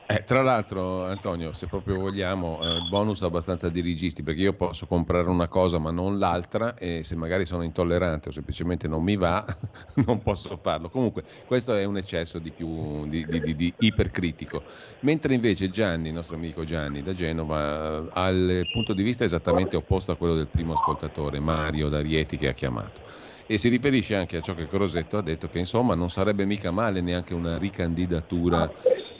Eh, tra l'altro, Antonio, se proprio vogliamo, eh, bonus abbastanza dirigisti, perché io posso comprare una cosa ma non l'altra e se magari sono intollerante o semplicemente non mi va, non posso farlo. Comunque, questo è un eccesso di, più, di, di, di, ipercritico. Mentre invece Gianni, il nostro amico Gianni da Genova, ha il punto di vista esattamente opposto a quello del primo ascoltatore, Mario D'Arieti, che ha chiamato e si riferisce anche a ciò che Crosetto ha detto che insomma non sarebbe mica male neanche una ricandidatura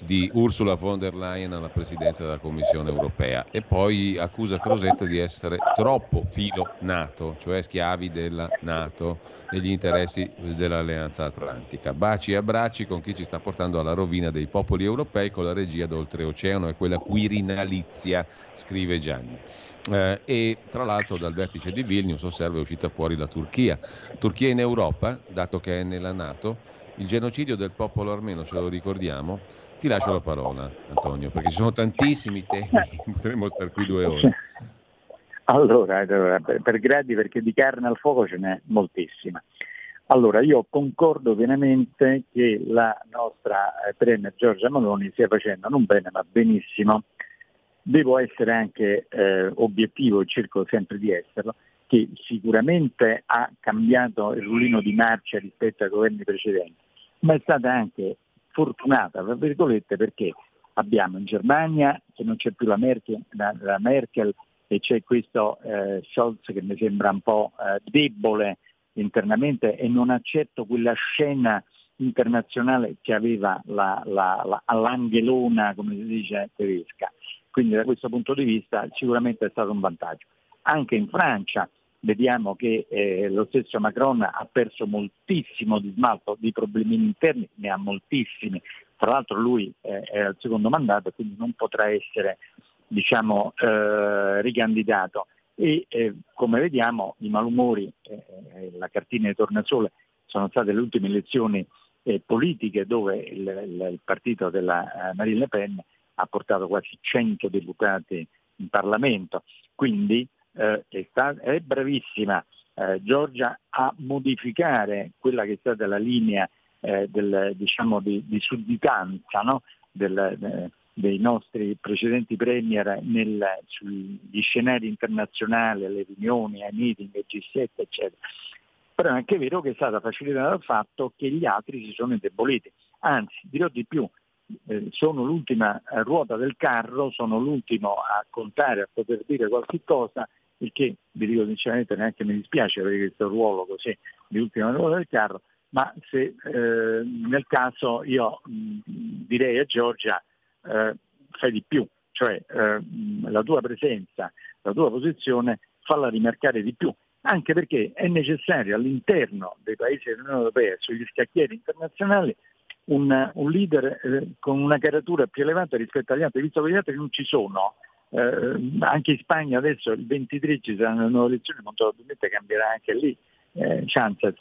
di Ursula von der Leyen alla presidenza della Commissione europea e poi accusa Crosetto di essere troppo filo NATO, cioè schiavi della NATO negli interessi dell'Alleanza Atlantica. Baci e abbracci con chi ci sta portando alla rovina dei popoli europei con la regia d'oltreoceano e quella quirinalizia, scrive Gianni. Eh, e tra l'altro dal vertice di Vilnius osserva è uscita fuori la Turchia. Turchia in Europa, dato che è nella Nato, il genocidio del popolo armeno, ce lo ricordiamo, ti lascio la parola Antonio, perché ci sono tantissimi temi, potremmo stare qui due ore. Allora, allora per, per gradi, perché di carne al fuoco ce n'è moltissima. Allora, io concordo pienamente che la nostra eh, Premier Giorgia Maloni stia facendo non bene ma benissimo devo essere anche eh, obiettivo, cerco sempre di esserlo, che sicuramente ha cambiato il rullino di marcia rispetto ai governi precedenti, ma è stata anche fortunata, tra virgolette, perché abbiamo in Germania, che non c'è più la Merkel, la, la Merkel e c'è questo eh, Scholz che mi sembra un po' eh, debole internamente e non accetto quella scena internazionale che aveva la, la, la, all'angelona, come si dice tedesca. Quindi da questo punto di vista sicuramente è stato un vantaggio. Anche in Francia vediamo che eh, lo stesso Macron ha perso moltissimo di smalto di problemi interni, ne ha moltissimi. Tra l'altro lui eh, è al secondo mandato, quindi non potrà essere diciamo, eh, ricandidato. E eh, come vediamo i malumori, eh, eh, la cartina di tornasole, sono state le ultime elezioni politiche dove il, il, il partito della Marine Le Pen ha portato quasi 100 deputati in Parlamento, quindi eh, è, sta- è, bravissima eh, Giorgia a modificare quella che è stata la linea eh, del, diciamo, di, di sudditanza no? del, dei nostri precedenti premier nel, sugli scenari internazionali, alle riunioni, ai meeting, ai G7, eccetera. Però è anche vero che è stata facilitata dal fatto che gli altri si sono indeboliti. Anzi, dirò di più, eh, sono l'ultima eh, ruota del carro, sono l'ultimo a contare, a poter dire qualche cosa, il che vi dico sinceramente neanche mi dispiace avere questo ruolo così di ultima ruota del carro, ma se eh, nel caso io mh, direi a Giorgia eh, fai di più, cioè eh, la tua presenza, la tua posizione falla rimarcare di più, anche perché è necessario all'interno dei paesi dell'Unione Europea, sugli scacchieri internazionali, un, un leader eh, con una caratura più elevata rispetto agli altri, visto che gli altri non ci sono. Eh, anche in Spagna adesso il 23 ci saranno le nuove elezioni, molto probabilmente cambierà anche lì eh, Chances.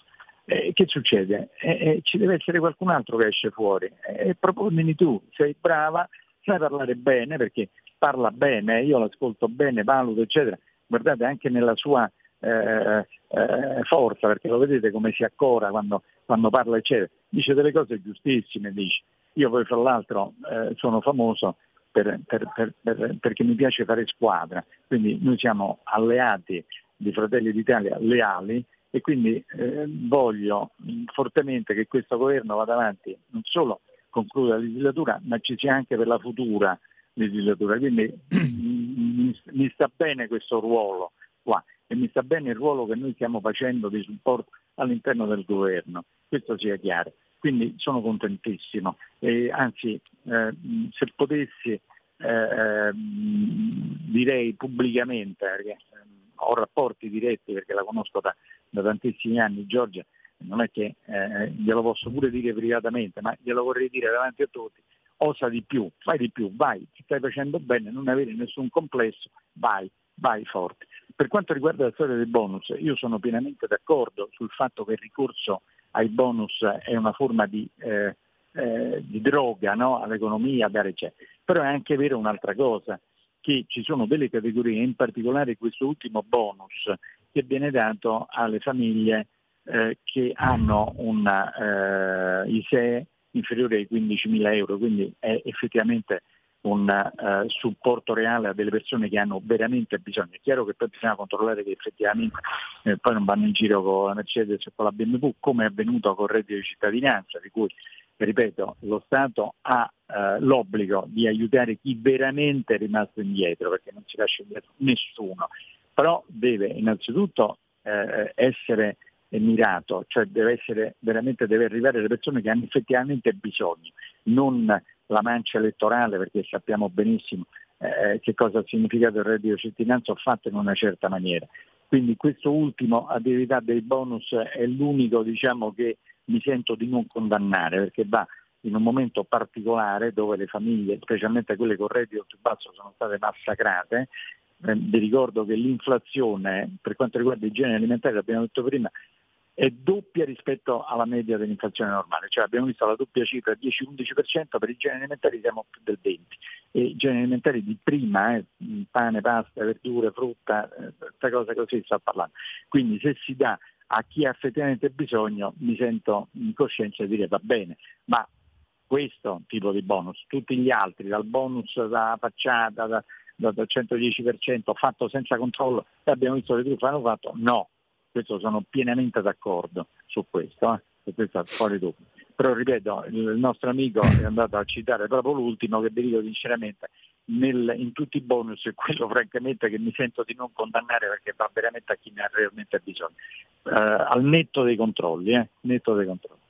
Eh, che succede? Eh, eh, ci deve essere qualcun altro che esce fuori. E proponimi tu, sei brava, sai parlare bene perché parla bene, io l'ascolto bene, valuto, eccetera. Guardate anche nella sua eh, eh, forza, perché lo vedete come si accora quando, quando, parla, eccetera. Dice delle cose giustissime, dice. Io poi fra l'altro eh, sono famoso per, per, per, perché mi piace fare squadra, quindi noi siamo alleati di Fratelli d'Italia leali e quindi eh, voglio fortemente che questo governo vada avanti, non solo concluda la legislatura, ma ci sia anche per la futura legislatura. Quindi mi, mi sta bene questo ruolo qua e mi sta bene il ruolo che noi stiamo facendo di supporto all'interno del governo, questo sia chiaro. Quindi sono contentissimo e anzi eh, se potessi eh, direi pubblicamente, perché eh, ho rapporti diretti perché la conosco da, da tantissimi anni, Giorgia, non è che eh, glielo posso pure dire privatamente, ma glielo vorrei dire davanti a tutti, osa di più, fai di più, vai, ti stai facendo bene, non avere nessun complesso, vai, vai forte. Per quanto riguarda la storia dei bonus, io sono pienamente d'accordo sul fatto che il ricorso ai bonus è una forma di, eh, eh, di droga no? all'economia, dare c'è. Però è anche vero un'altra cosa, che ci sono delle categorie, in particolare questo ultimo bonus che viene dato alle famiglie eh, che hanno un eh, ISEE inferiore ai 15.000 euro, quindi è effettivamente un uh, supporto reale a delle persone che hanno veramente bisogno. È chiaro che poi bisogna controllare che effettivamente eh, poi non vanno in giro con la Mercedes e con la BMW, come è avvenuto con il reddito di cittadinanza, di cui, ripeto, lo Stato ha uh, l'obbligo di aiutare chi veramente è rimasto indietro, perché non si lascia indietro nessuno, però deve innanzitutto uh, essere mirato, cioè deve essere veramente deve arrivare alle persone che hanno effettivamente bisogno, non la mancia elettorale perché sappiamo benissimo eh, che cosa ha significato il reddito di cittadinanza fatto in una certa maniera. Quindi questo ultimo a dei bonus è l'unico diciamo, che mi sento di non condannare perché va in un momento particolare dove le famiglie, specialmente quelle con reddito più basso, sono state massacrate. Eh, vi ricordo che l'inflazione per quanto riguarda i generi alimentari, l'abbiamo detto prima, è doppia rispetto alla media dell'inflazione normale, cioè abbiamo visto la doppia cifra 10-11%, per i generi alimentari siamo più del 20% e i generi alimentari di prima, eh, pane, pasta, verdure, frutta, eh, queste cose così sta parlando. Quindi se si dà a chi ha effettivamente bisogno mi sento in coscienza di dire va bene, ma questo tipo di bonus, tutti gli altri, dal bonus da facciata, da, da, da 110% fatto senza controllo, e abbiamo visto che truffe hanno fatto, no, questo sono pienamente d'accordo su questo, eh? questo fuori dubbio. Però ripeto, il nostro amico è andato a citare proprio l'ultimo che vi dico sinceramente, nel, in tutti i bonus è quello francamente che mi sento di non condannare perché va veramente a chi ne ha realmente bisogno, uh, al netto dei controlli, eh? netto dei controlli.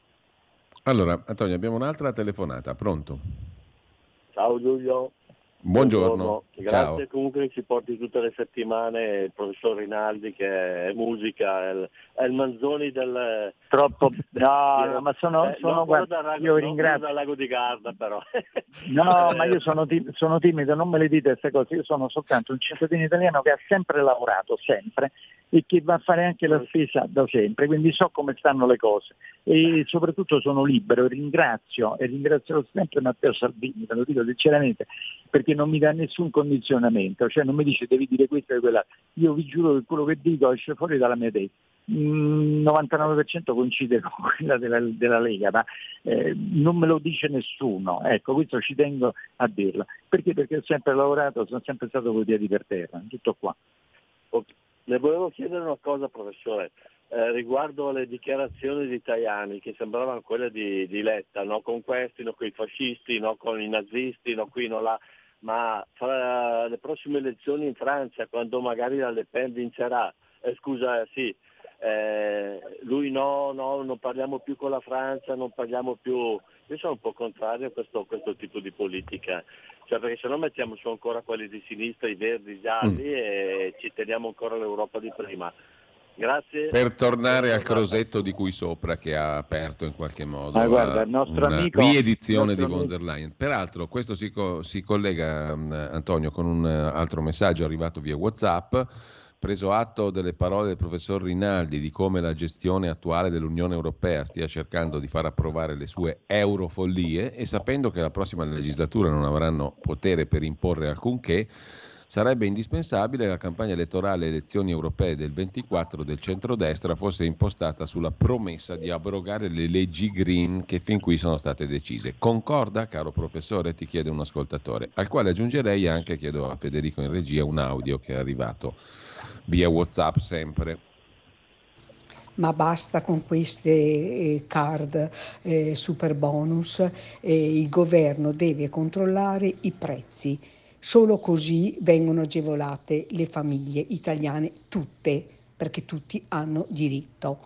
Allora, Antonio, abbiamo un'altra telefonata, pronto? Ciao Giulio. Buongiorno. Grazie Ciao. comunque che ci porti tutte le settimane il professor Rinaldi che è musica, è il, è il Manzoni del... Troppo... No, no ma sono... Eh, sono guarda, lago, io ringrazio... dal lago di Garda però. No, ma io sono, tim- sono, timido, non me le dite queste cose, io sono soltanto un cittadino italiano che ha sempre lavorato, sempre, e che va a fare anche la spesa da sempre, quindi so come stanno le cose e soprattutto sono libero, ringrazio e ringrazierò sempre Matteo Salvini, te lo dico sinceramente, perché non mi dà nessun condizionamento, cioè non mi dice devi dire questo e quella, io vi giuro che quello che dico esce fuori dalla mia testa. Il 99% coincide con quella della, della Lega, ma eh, non me lo dice nessuno, ecco questo ci tengo a dirlo, perché? Perché ho sempre lavorato, sono sempre stato con i piedi per terra, tutto qua. Le volevo chiedere una cosa professore, eh, riguardo alle dichiarazioni di Tajani che sembravano quelle di, di Letta, no? con questi, no? con i fascisti, no? con i nazisti, no? qui, no? là ma fra le prossime elezioni in Francia, quando magari la Le Pen vincerà, eh, scusa, sì, eh, lui no, no, non parliamo più con la Francia, non parliamo più... Io sono un po' contrario a questo, questo tipo di politica, cioè perché se no mettiamo su ancora quelli di sinistra, i verdi, i gialli mm. e ci teniamo ancora l'Europa di prima. Grazie. Per tornare al crosetto di cui sopra che ha aperto in qualche modo ah, guarda, il nostro una amico, riedizione di von der Leyen. Peraltro questo si, co- si collega, um, Antonio, con un uh, altro messaggio arrivato via Whatsapp. Preso atto delle parole del professor Rinaldi di come la gestione attuale dell'Unione Europea stia cercando di far approvare le sue eurofollie e sapendo che la prossima legislatura non avranno potere per imporre alcunché, sarebbe indispensabile che la campagna elettorale elezioni europee del 24 del centrodestra fosse impostata sulla promessa di abrogare le leggi green che fin qui sono state decise. Concorda, caro professore? Ti chiede un ascoltatore, al quale aggiungerei anche, chiedo a Federico in regia, un audio che è arrivato via WhatsApp sempre ma basta con queste eh, card eh, super bonus, eh, il governo deve controllare i prezzi Solo così vengono agevolate le famiglie italiane tutte, perché tutti hanno diritto.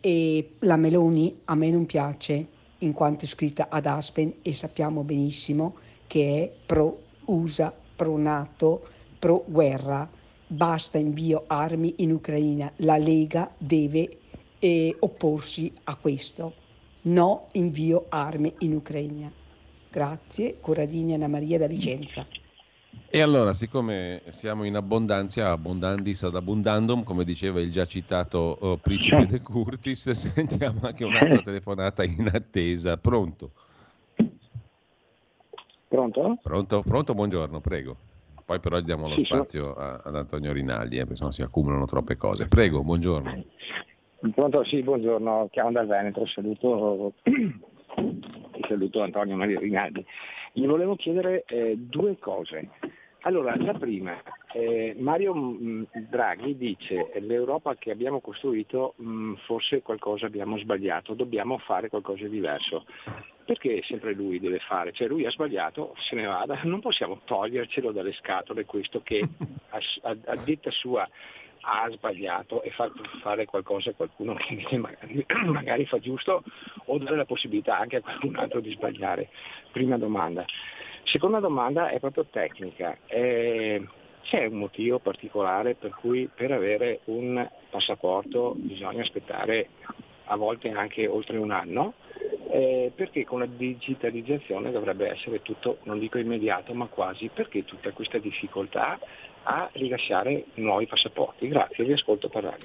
E la Meloni a me non piace in quanto è scritta ad Aspen e sappiamo benissimo che è pro USA, pro NATO, pro guerra. Basta invio armi in Ucraina. La Lega deve eh, opporsi a questo. No invio armi in Ucraina. Grazie, Corradini Anna Maria da Vicenza. E allora, siccome siamo in abbondanza, abbondandis ad abbondandum, come diceva il già citato uh, principe De Curtis, sentiamo anche un'altra telefonata in attesa. Pronto? Pronto? Pronto, pronto, buongiorno, prego. Poi però diamo lo sì, spazio sono... ad Antonio Rinaldi, eh, perché sennò si accumulano troppe cose. Prego, buongiorno. Pronto, sì, buongiorno, chiamo dal Veneto, saluto, saluto Antonio Maria Rinaldi. Gli volevo chiedere eh, due cose. Allora, la prima, eh, Mario mm, Draghi dice che l'Europa che abbiamo costruito mh, mm, forse qualcosa abbiamo sbagliato, dobbiamo fare qualcosa di diverso perché sempre lui deve fare? Cioè lui ha sbagliato, se ne vada, non possiamo togliercelo dalle scatole questo che a, a, a detta sua ha sbagliato e far fare qualcosa a qualcuno che magari, magari, fa giusto o dare la possibilità anche a qualcun altro di sbagliare. Prima domanda. Seconda domanda è proprio tecnica. Eh, c'è un motivo particolare per cui per avere un passaporto bisogna aspettare a volte anche oltre un anno? Eh, perché con la digitalizzazione dovrebbe essere tutto, non dico immediato, ma quasi, perché tutta questa difficoltà a rilasciare nuovi passaporti? Grazie, vi ascolto parlare.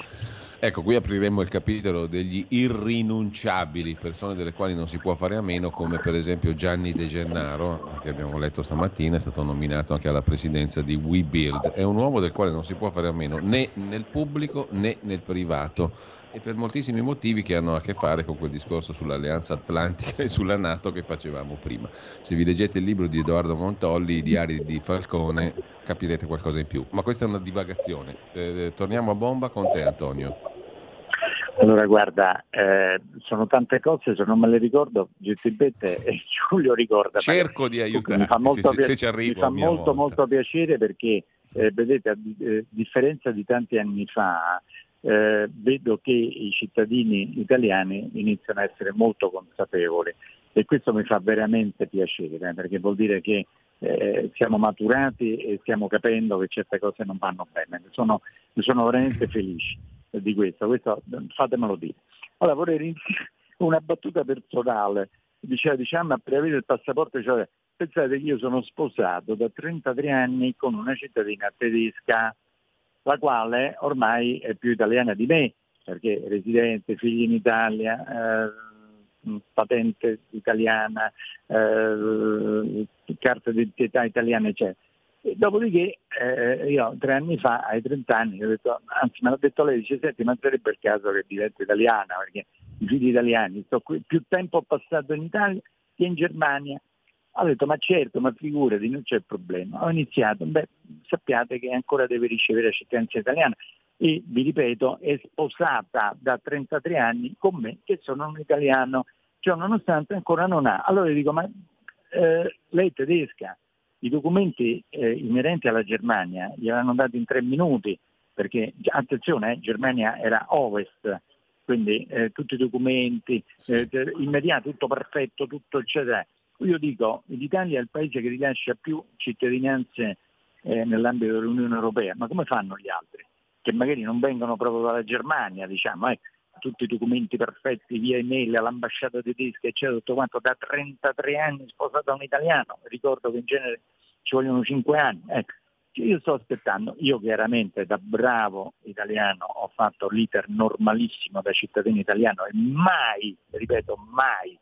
Ecco, qui apriremo il capitolo degli irrinunciabili, persone delle quali non si può fare a meno, come per esempio Gianni De Gennaro, che abbiamo letto stamattina, è stato nominato anche alla presidenza di WeBuild. È un uomo del quale non si può fare a meno né nel pubblico né nel privato e per moltissimi motivi che hanno a che fare con quel discorso sull'alleanza atlantica e sulla Nato che facevamo prima. Se vi leggete il libro di Edoardo Montolli, I diari di Falcone, capirete qualcosa in più. Ma questa è una divagazione. Eh, torniamo a bomba con te Antonio. Allora guarda, eh, sono tante cose, se non me le ricordo, Giuseppe e Giulio ricorda. Cerco di aiutare, mi fa molto, se, se, se mi fa molto, molto, piacere perché, eh, vedete, a eh, differenza di tanti anni fa, eh, vedo che i cittadini italiani iniziano a essere molto consapevoli e questo mi fa veramente piacere perché vuol dire che eh, siamo maturati e stiamo capendo che certe cose non vanno bene. Sono, sono veramente felice di questo, questo fatemelo dire. Allora vorrei iniziare una battuta personale, diceva diciamo a preavere il passaporto, cioè, pensate che io sono sposato da 33 anni con una cittadina tedesca la quale ormai è più italiana di me, perché residente, figli in Italia, eh, patente italiana, eh, carta d'identità italiana, eccetera. E dopodiché eh, io tre anni fa, ai 30 anni, ho detto, anzi me l'ha detto lei, dice senti ma sarebbe il caso che diventi italiana, perché i figli italiani, qui, più tempo ho passato in Italia che in Germania, ho detto ma certo, ma figurati, non c'è problema. Ho iniziato, beh, sappiate che ancora deve ricevere la cittadinanza italiana e vi ripeto è sposata da 33 anni con me che sono un italiano, cioè nonostante ancora non ha. Allora dico ma eh, lei è tedesca, i documenti eh, inerenti alla Germania gli avevano dati in tre minuti perché attenzione, eh, Germania era ovest, quindi eh, tutti i documenti, eh, immediato, tutto perfetto, tutto eccetera. Io dico, l'Italia è il paese che rilascia più cittadinanze eh, nell'ambito dell'Unione Europea, ma come fanno gli altri? Che magari non vengono proprio dalla Germania, diciamo, eh, tutti i documenti perfetti via email all'ambasciata tedesca, eccetera, tutto quanto, da 33 anni sposato da un italiano, ricordo che in genere ci vogliono 5 anni. Ecco, io sto aspettando, io chiaramente da bravo italiano ho fatto l'iter normalissimo da cittadino italiano e mai, ripeto, mai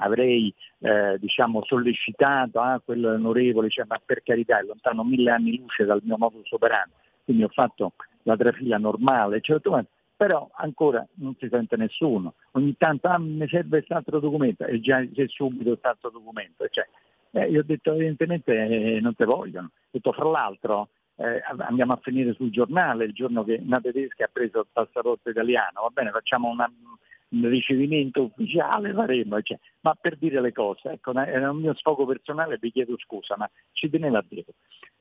avrei eh, diciamo, sollecitato ah, quell'onorevole, cioè, ma per carità è lontano mille anni luce dal mio modus operandi, quindi ho fatto la trafila normale, cioè, però ancora non si sente nessuno, ogni tanto ah, mi serve quest'altro documento e già c'è subito quest'altro documento. Cioè, eh, io ho detto evidentemente eh, non te vogliono, ho detto fra l'altro eh, andiamo a finire sul giornale il giorno che una tedesca ha preso il passaporto italiano, va bene facciamo una, un ricevimento ufficiale faremo, cioè, ma per dire le cose, ecco, è un mio sfogo personale, vi chiedo scusa, ma ci tenevo a dire.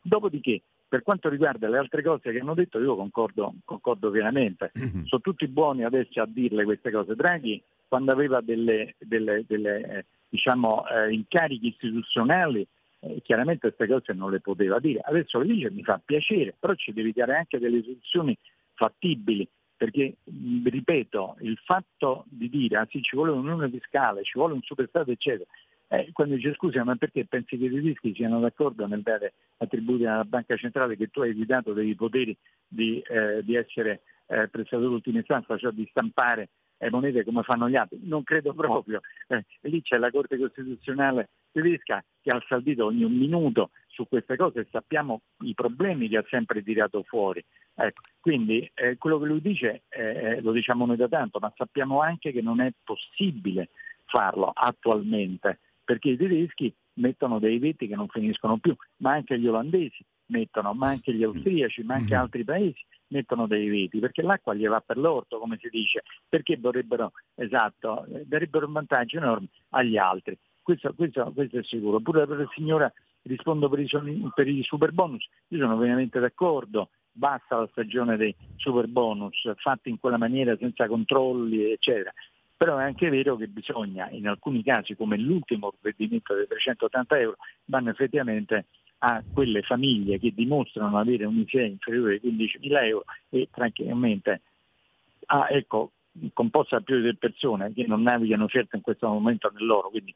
Dopodiché, per quanto riguarda le altre cose che hanno detto, io concordo, concordo pienamente, mm-hmm. sono tutti buoni adesso a dirle queste cose. Draghi, quando aveva delle, delle, delle eh, diciamo, eh, incarichi istituzionali, eh, chiaramente queste cose non le poteva dire. Adesso le dice mi fa piacere, però ci devi dare anche delle soluzioni fattibili perché, ripeto, il fatto di dire ah sì ci vuole un'unione fiscale, ci vuole un superstato eccetera, eh, quando dice scusa ma perché pensi che i tedeschi siano d'accordo nel dare attributi alla banca centrale che tu hai guidato dei poteri di, eh, di essere eh, prestatore ultima istanza, cioè di stampare le monete come fanno gli altri, non credo proprio. Eh, lì c'è la Corte Costituzionale tedesca che ha alzado ogni un minuto su queste cose sappiamo i problemi che ha sempre tirato fuori. Ecco, quindi eh, quello che lui dice eh, eh, lo diciamo noi da tanto, ma sappiamo anche che non è possibile farlo attualmente, perché i tedeschi mettono dei veti che non finiscono più, ma anche gli olandesi mettono, ma anche gli austriaci, ma anche mm-hmm. altri paesi mettono dei veti, perché l'acqua gli va per l'orto, come si dice, perché vorrebbero, esatto, darebbero un vantaggio enorme agli altri. Questo, questo, questo è sicuro. Pure la signora rispondo per i, per i super bonus, io sono veramente d'accordo, basta la stagione dei super bonus fatti in quella maniera senza controlli eccetera. Però è anche vero che bisogna, in alcuni casi come l'ultimo provvedimento dei 380 euro, vanno effettivamente a quelle famiglie che dimostrano avere un ICE inferiore ai 15.000 euro e tranquillamente a, ecco, composta da più di tre persone che non navigano certo in questo momento nell'oro, quindi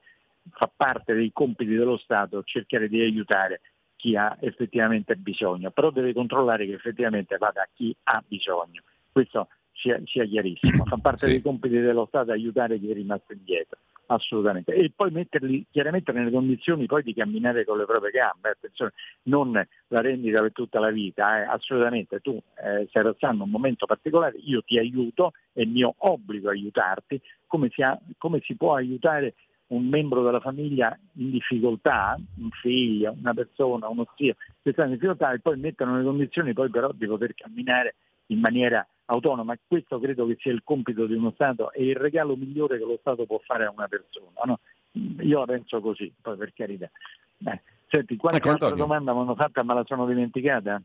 fa parte dei compiti dello Stato cercare di aiutare chi ha effettivamente bisogno, però deve controllare che effettivamente vada a chi ha bisogno. Questo sia, sia chiarissimo, fa parte sì. dei compiti dello Stato aiutare chi è rimasto indietro, assolutamente. E poi metterli chiaramente nelle condizioni poi di camminare con le proprie gambe, attenzione, non la rendita per tutta la vita, eh, assolutamente tu eh, stai passando un momento particolare, io ti aiuto, è mio obbligo aiutarti, come si, ha, come si può aiutare un membro della famiglia in difficoltà, un figlio, una persona, uno zio, che sta in difficoltà e poi mettono le condizioni poi però di poter camminare in maniera autonoma. Questo credo che sia il compito di uno Stato e il regalo migliore che lo Stato può fare a una persona. No? Io la penso così, poi per carità. Eh. Senti, qualche ecco, altra domanda mi hanno fatta ma la sono dimenticata?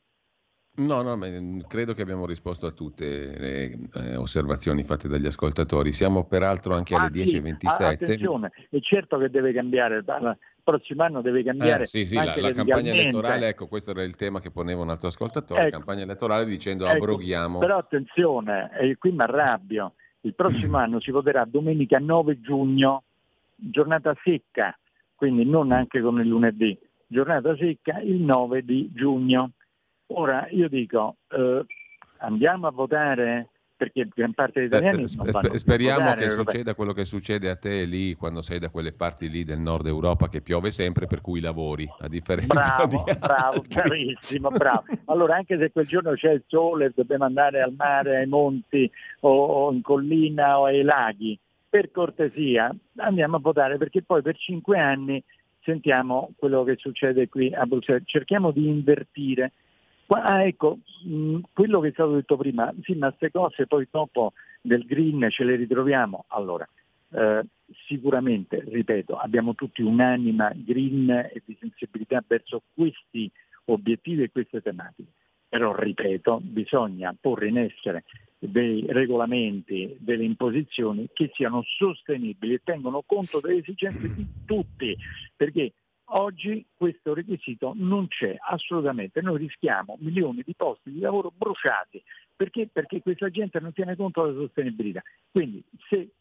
No, no, credo che abbiamo risposto a tutte le eh, osservazioni fatte dagli ascoltatori. Siamo peraltro anche alle ah, 10.27. Sì, attenzione, è certo che deve cambiare, il prossimo anno deve cambiare. Eh, sì, sì, la, la campagna elettorale, ecco, questo era il tema che poneva un altro ascoltatore, ecco, campagna elettorale dicendo ecco, abroghiamo. Però attenzione, e qui mi arrabbio, il prossimo anno si voterà domenica 9 giugno, giornata secca, quindi non anche come il lunedì, giornata secca il 9 di giugno. Ora io dico, eh, andiamo a votare perché gran parte degli italiani eh, sp- speriamo che succeda quello che succede a te lì quando sei da quelle parti lì del nord Europa che piove sempre per cui lavori a differenza bravo, di bravo, bravissimo, bravo. Allora anche se quel giorno c'è il sole dobbiamo andare al mare, ai monti o, o in collina o ai laghi. Per cortesia andiamo a votare perché poi per cinque anni sentiamo quello che succede qui a Bruxelles. Cerchiamo di invertire Ah, ecco, mm, quello che è stato detto prima, sì, ma queste cose poi dopo del green ce le ritroviamo. Allora, eh, sicuramente, ripeto, abbiamo tutti un'anima green e di sensibilità verso questi obiettivi e queste tematiche. Però, ripeto, bisogna porre in essere dei regolamenti, delle imposizioni che siano sostenibili e tengono conto delle esigenze di tutti, perché Oggi questo requisito non c'è assolutamente, noi rischiamo milioni di posti di lavoro bruciati perché? perché questa gente non tiene conto della sostenibilità. Quindi se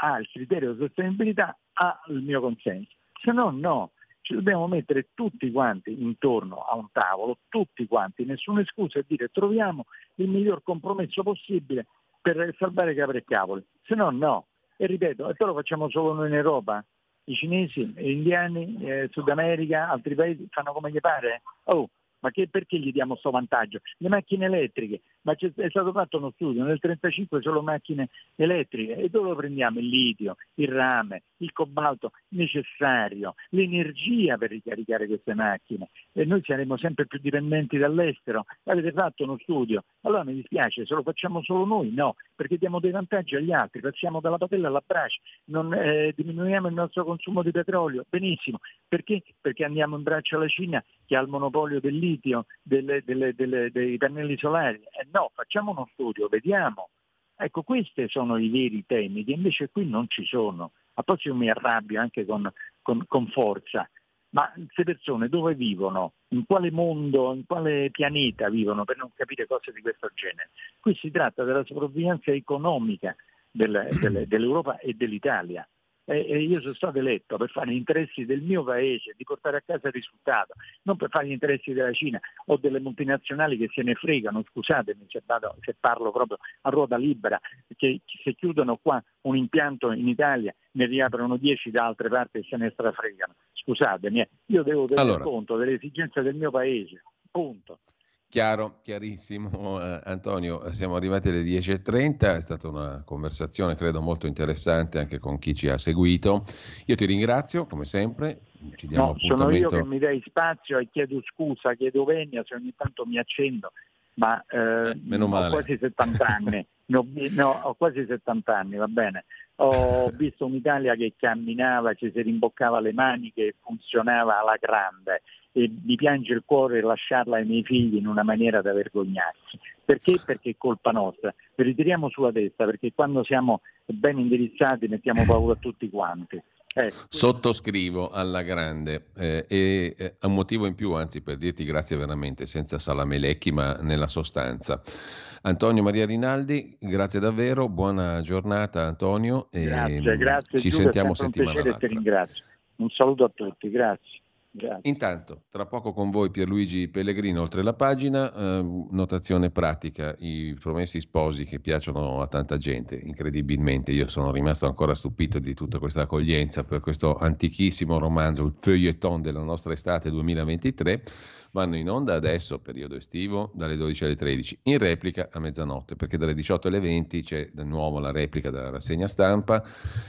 ha il criterio di sostenibilità ha il mio consenso, se no no, ci dobbiamo mettere tutti quanti intorno a un tavolo, tutti quanti, nessuna scusa e dire troviamo il miglior compromesso possibile per salvare capre e cavoli, se no no. E ripeto, e poi lo facciamo solo noi in Europa, i cinesi, gli indiani, eh, Sud America, altri paesi fanno come gli pare? Oh, ma che, perché gli diamo questo vantaggio? Le macchine elettriche, ma è stato fatto uno studio, nel 1935 solo macchine elettriche e dove prendiamo il litio, il rame, il cobalto necessario, l'energia per ricaricare queste macchine e noi saremo sempre più dipendenti dall'estero. Avete fatto uno studio, allora mi dispiace, se lo facciamo solo noi? No, perché diamo dei vantaggi agli altri, passiamo dalla patella alla brace, non eh, diminuiamo il nostro consumo di petrolio, benissimo, perché? Perché andiamo in braccio alla Cina che ha il monopolio del litio, delle, delle, delle, dei pannelli solari. Eh no, facciamo uno studio, vediamo. Ecco, questi sono i veri temi che invece qui non ci sono. A poi mi arrabbio anche con, con, con forza. Ma queste persone dove vivono? In quale mondo, in quale pianeta vivono per non capire cose di questo genere? Qui si tratta della sopravvivenza economica del, del, dell'Europa e dell'Italia. Eh, io sono stato eletto per fare gli interessi del mio paese, di portare a casa il risultato, non per fare gli interessi della Cina o delle multinazionali che se ne fregano, scusatemi se, vado, se parlo proprio a ruota libera, che se chiudono qua un impianto in Italia ne riaprono dieci da altre parti e se ne strafregano. Scusatemi, eh. io devo tenere allora. conto delle esigenze del mio paese, punto. Chiaro, chiarissimo eh, Antonio, siamo arrivati alle 10.30, è stata una conversazione credo molto interessante anche con chi ci ha seguito. Io ti ringrazio come sempre, ci diamo no, appuntamento. Sono io che mi dai spazio e chiedo scusa, chiedo venia se ogni tanto mi accendo, ma eh, eh, ho quasi 70 anni, no, no, ho quasi 70 anni, va bene. Ho visto un'Italia che camminava, ci si rimboccava le mani, che funzionava alla grande e mi piange il cuore lasciarla ai miei figli in una maniera da vergognarsi. Perché? Perché è colpa nostra. Ritiriamo sulla testa perché quando siamo ben indirizzati mettiamo paura a tutti quanti. Eh, Sottoscrivo alla grande eh, e eh, a un motivo in più, anzi per dirti grazie veramente, senza salamelecchi ma nella sostanza. Antonio Maria Rinaldi, grazie davvero, buona giornata Antonio e grazie, grazie, ci Giulio, sentiamo settimana ringrazio. Un saluto a tutti, grazie. Grazie. Intanto, tra poco con voi Pierluigi Pellegrino, oltre la pagina, eh, notazione pratica, i promessi sposi che piacciono a tanta gente, incredibilmente, io sono rimasto ancora stupito di tutta questa accoglienza per questo antichissimo romanzo, il feuilleton della nostra estate 2023 vanno in onda adesso, periodo estivo, dalle 12 alle 13, in replica a mezzanotte, perché dalle 18 alle 20 c'è di nuovo la replica della rassegna stampa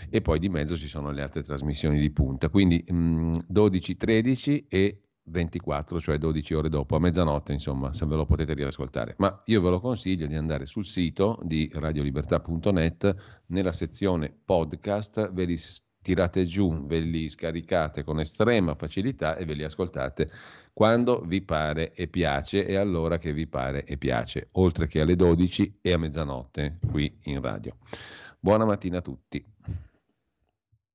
e poi di mezzo ci sono le altre trasmissioni di punta. Quindi mh, 12, 13 e 24, cioè 12 ore dopo, a mezzanotte, insomma, se ve lo potete riascoltare. Ma io ve lo consiglio di andare sul sito di radiolibertà.net, nella sezione podcast, ve li tirate giù, ve li scaricate con estrema facilità e ve li ascoltate quando vi pare e piace e allora che vi pare e piace, oltre che alle 12 e a mezzanotte qui in radio. Buona mattina a tutti.